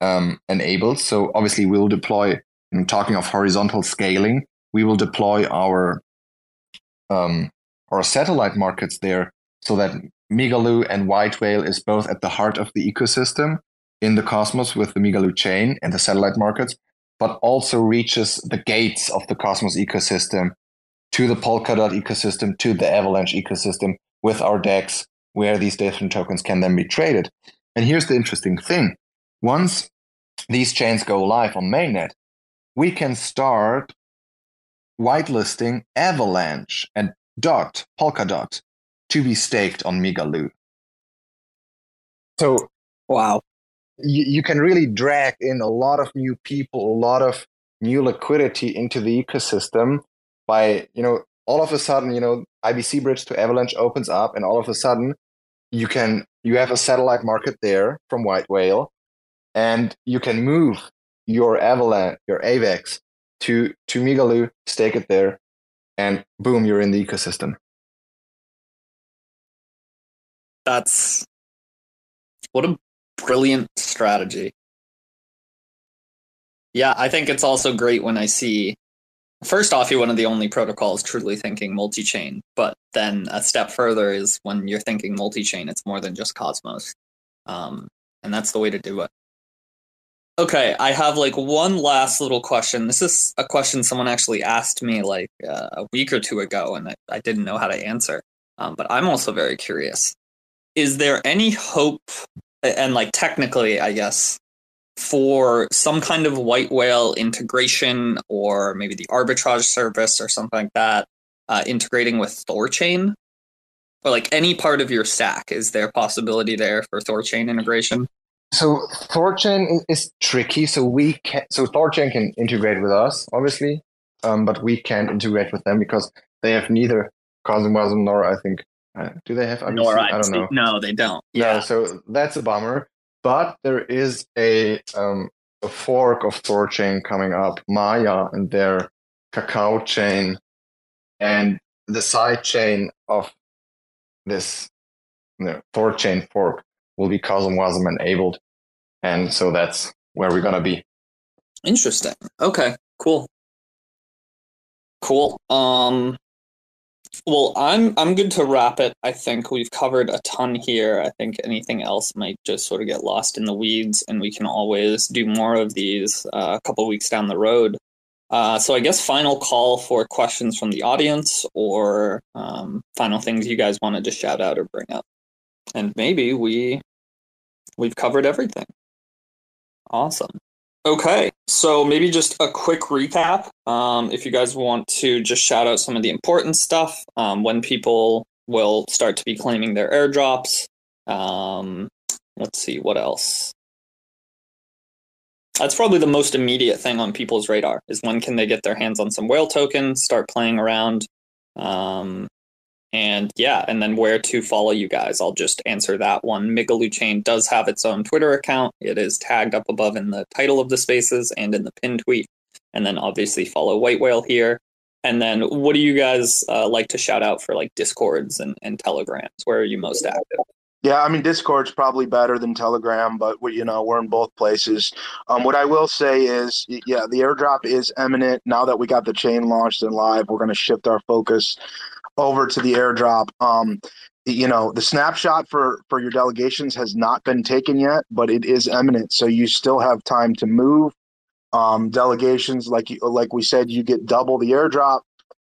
um, enabled. So obviously we'll deploy, I'm talking of horizontal scaling, we will deploy our um, our satellite markets there so that Migaloo and White Whale is both at the heart of the ecosystem in the Cosmos with the Migaloo chain and the satellite markets, but also reaches the gates of the Cosmos ecosystem to the Polkadot ecosystem, to the Avalanche ecosystem with our DEX, where these different tokens can then be traded. And here's the interesting thing. Once these chains go live on mainnet, we can start whitelisting Avalanche and Dot, Polkadot, to be staked on Migaloo. So Wow. you, you can really drag in a lot of new people, a lot of new liquidity into the ecosystem by, you know, all of a sudden, you know, IBC bridge to Avalanche opens up and all of a sudden you can you have a satellite market there from White Whale and you can move your Avalanche, your AVAX to to Migaloo, stake it there, and boom, you're in the ecosystem. That's what a brilliant strategy. Yeah, I think it's also great when I see first off, you're one of the only protocols truly thinking multi-chain, but then a step further is when you're thinking multi-chain, it's more than just Cosmos. Um, and that's the way to do it. Okay, I have like one last little question. This is a question someone actually asked me like uh, a week or two ago, and I, I didn't know how to answer. Um, but I'm also very curious. Is there any hope, and like technically, I guess, for some kind of white whale integration or maybe the arbitrage service or something like that, uh, integrating with Thorchain? Or like any part of your stack, is there a possibility there for Thorchain integration? So Thorchain is, tricky. So we can so Thorchain can integrate with us, obviously, um, but we can't integrate with them because they have neither Cosmwasm nor I think uh, do they have IBC? Nor I don't know. No, they don't. Yeah. so that's a bummer. But there is a um, a fork of Thorchain coming up, Maya and their cacao chain, and the side chain of this you know, Thorchain fork will be Cosmwasm enabled, and so that's where we're gonna be. Interesting. Okay, cool. Cool. Um well, I'm I'm good to wrap it. I think we've covered a ton here. I think anything else might just sort of get lost in the weeds and we can always do more of these uh, a couple weeks down the road. Uh, so I guess final call for questions from the audience or um, final things you guys wanted to shout out or bring up. And maybe we we've covered everything. Awesome. Okay, so maybe just a quick recap. Um, if you guys want to just shout out some of the important stuff, um, when people will start to be claiming their airdrops. Um, let's see, what else? That's probably the most immediate thing on people's radar is when can they get their hands on some whale tokens, start playing around. Um, and yeah, and then where to follow you guys. I'll just answer that one. Migaloo Chain does have its own Twitter account. It is tagged up above in the title of the spaces and in the pin tweet. And then obviously follow White Whale here. And then what do you guys uh, like to shout out for like discords and, and telegrams? Where are you most active? Yeah, I mean Discord's probably better than Telegram, but we, you know we're in both places. Um, what I will say is, yeah, the airdrop is imminent. Now that we got the chain launched and live, we're going to shift our focus over to the airdrop. Um, you know, the snapshot for for your delegations has not been taken yet, but it is imminent, so you still have time to move. Um, delegations, like you, like we said, you get double the airdrop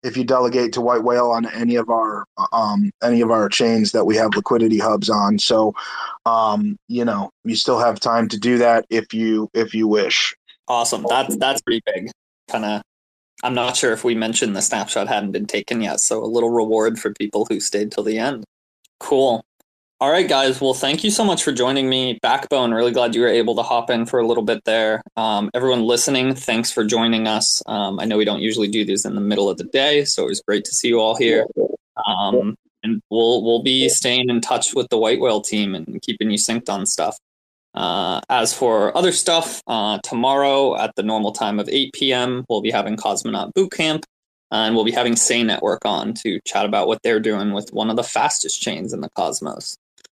if you delegate to White Whale on any of our um, any of our chains that we have liquidity hubs on. So, um, you know, you still have time to do that if you if you wish. Awesome. That's that's pretty big. Kind of. I'm not sure if we mentioned the snapshot hadn't been taken yet, so a little reward for people who stayed till the end. Cool. All right, guys. Well, thank you so much for joining me. Backbone, really glad you were able to hop in for a little bit there. Um, everyone listening, thanks for joining us. Um, I know we don't usually do these in the middle of the day, so it was great to see you all here. Um, and we'll we'll be staying in touch with the White Whale team and keeping you synced on stuff. Uh, as for other stuff, uh, tomorrow at the normal time of 8 p.m., we'll be having Cosmonaut Boot Camp and we'll be having Sei Network on to chat about what they're doing with one of the fastest chains in the cosmos.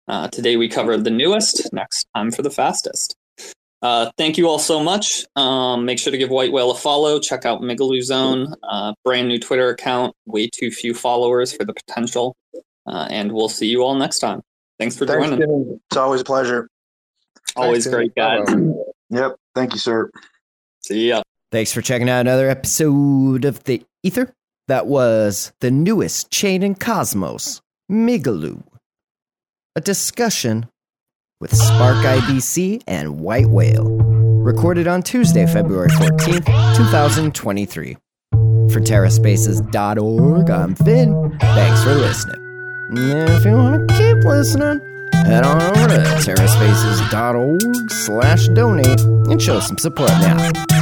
Uh, today we covered the newest. Next time for the fastest. Uh, thank you all so much. Um, make sure to give White Whale a follow. Check out Migaloo Zone, uh, brand new Twitter account. Way too few followers for the potential. Uh, and we'll see you all next time. Thanks for joining. It's always a pleasure. Always Thanks, great, guys. Yep. Thank you, sir. See ya. Thanks for checking out another episode of The Ether. That was the newest chain in Cosmos, Migaloo. A discussion with Spark IBC and White Whale. Recorded on Tuesday, February 14th, 2023. For TerraSpaces.org, I'm Finn. Thanks for listening. And if you want to keep listening, head on over to TerraSpaces.org slash donate and show some support now.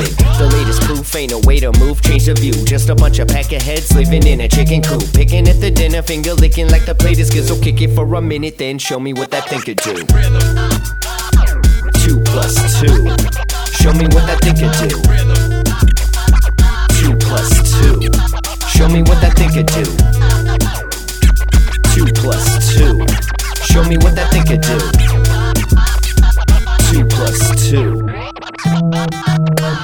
The latest proof ain't a way to move, change the view. Just a bunch of pack of heads living in a chicken coop. Picking at the dinner, finger licking like the plate is. So kick it for a minute, then show me what that thing could do. Two plus two. Show me what that thing could do. Two plus two. Show me what that thing could do. Two plus two. Show me what that thing could do. Two plus two.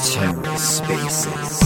TerraSpaces.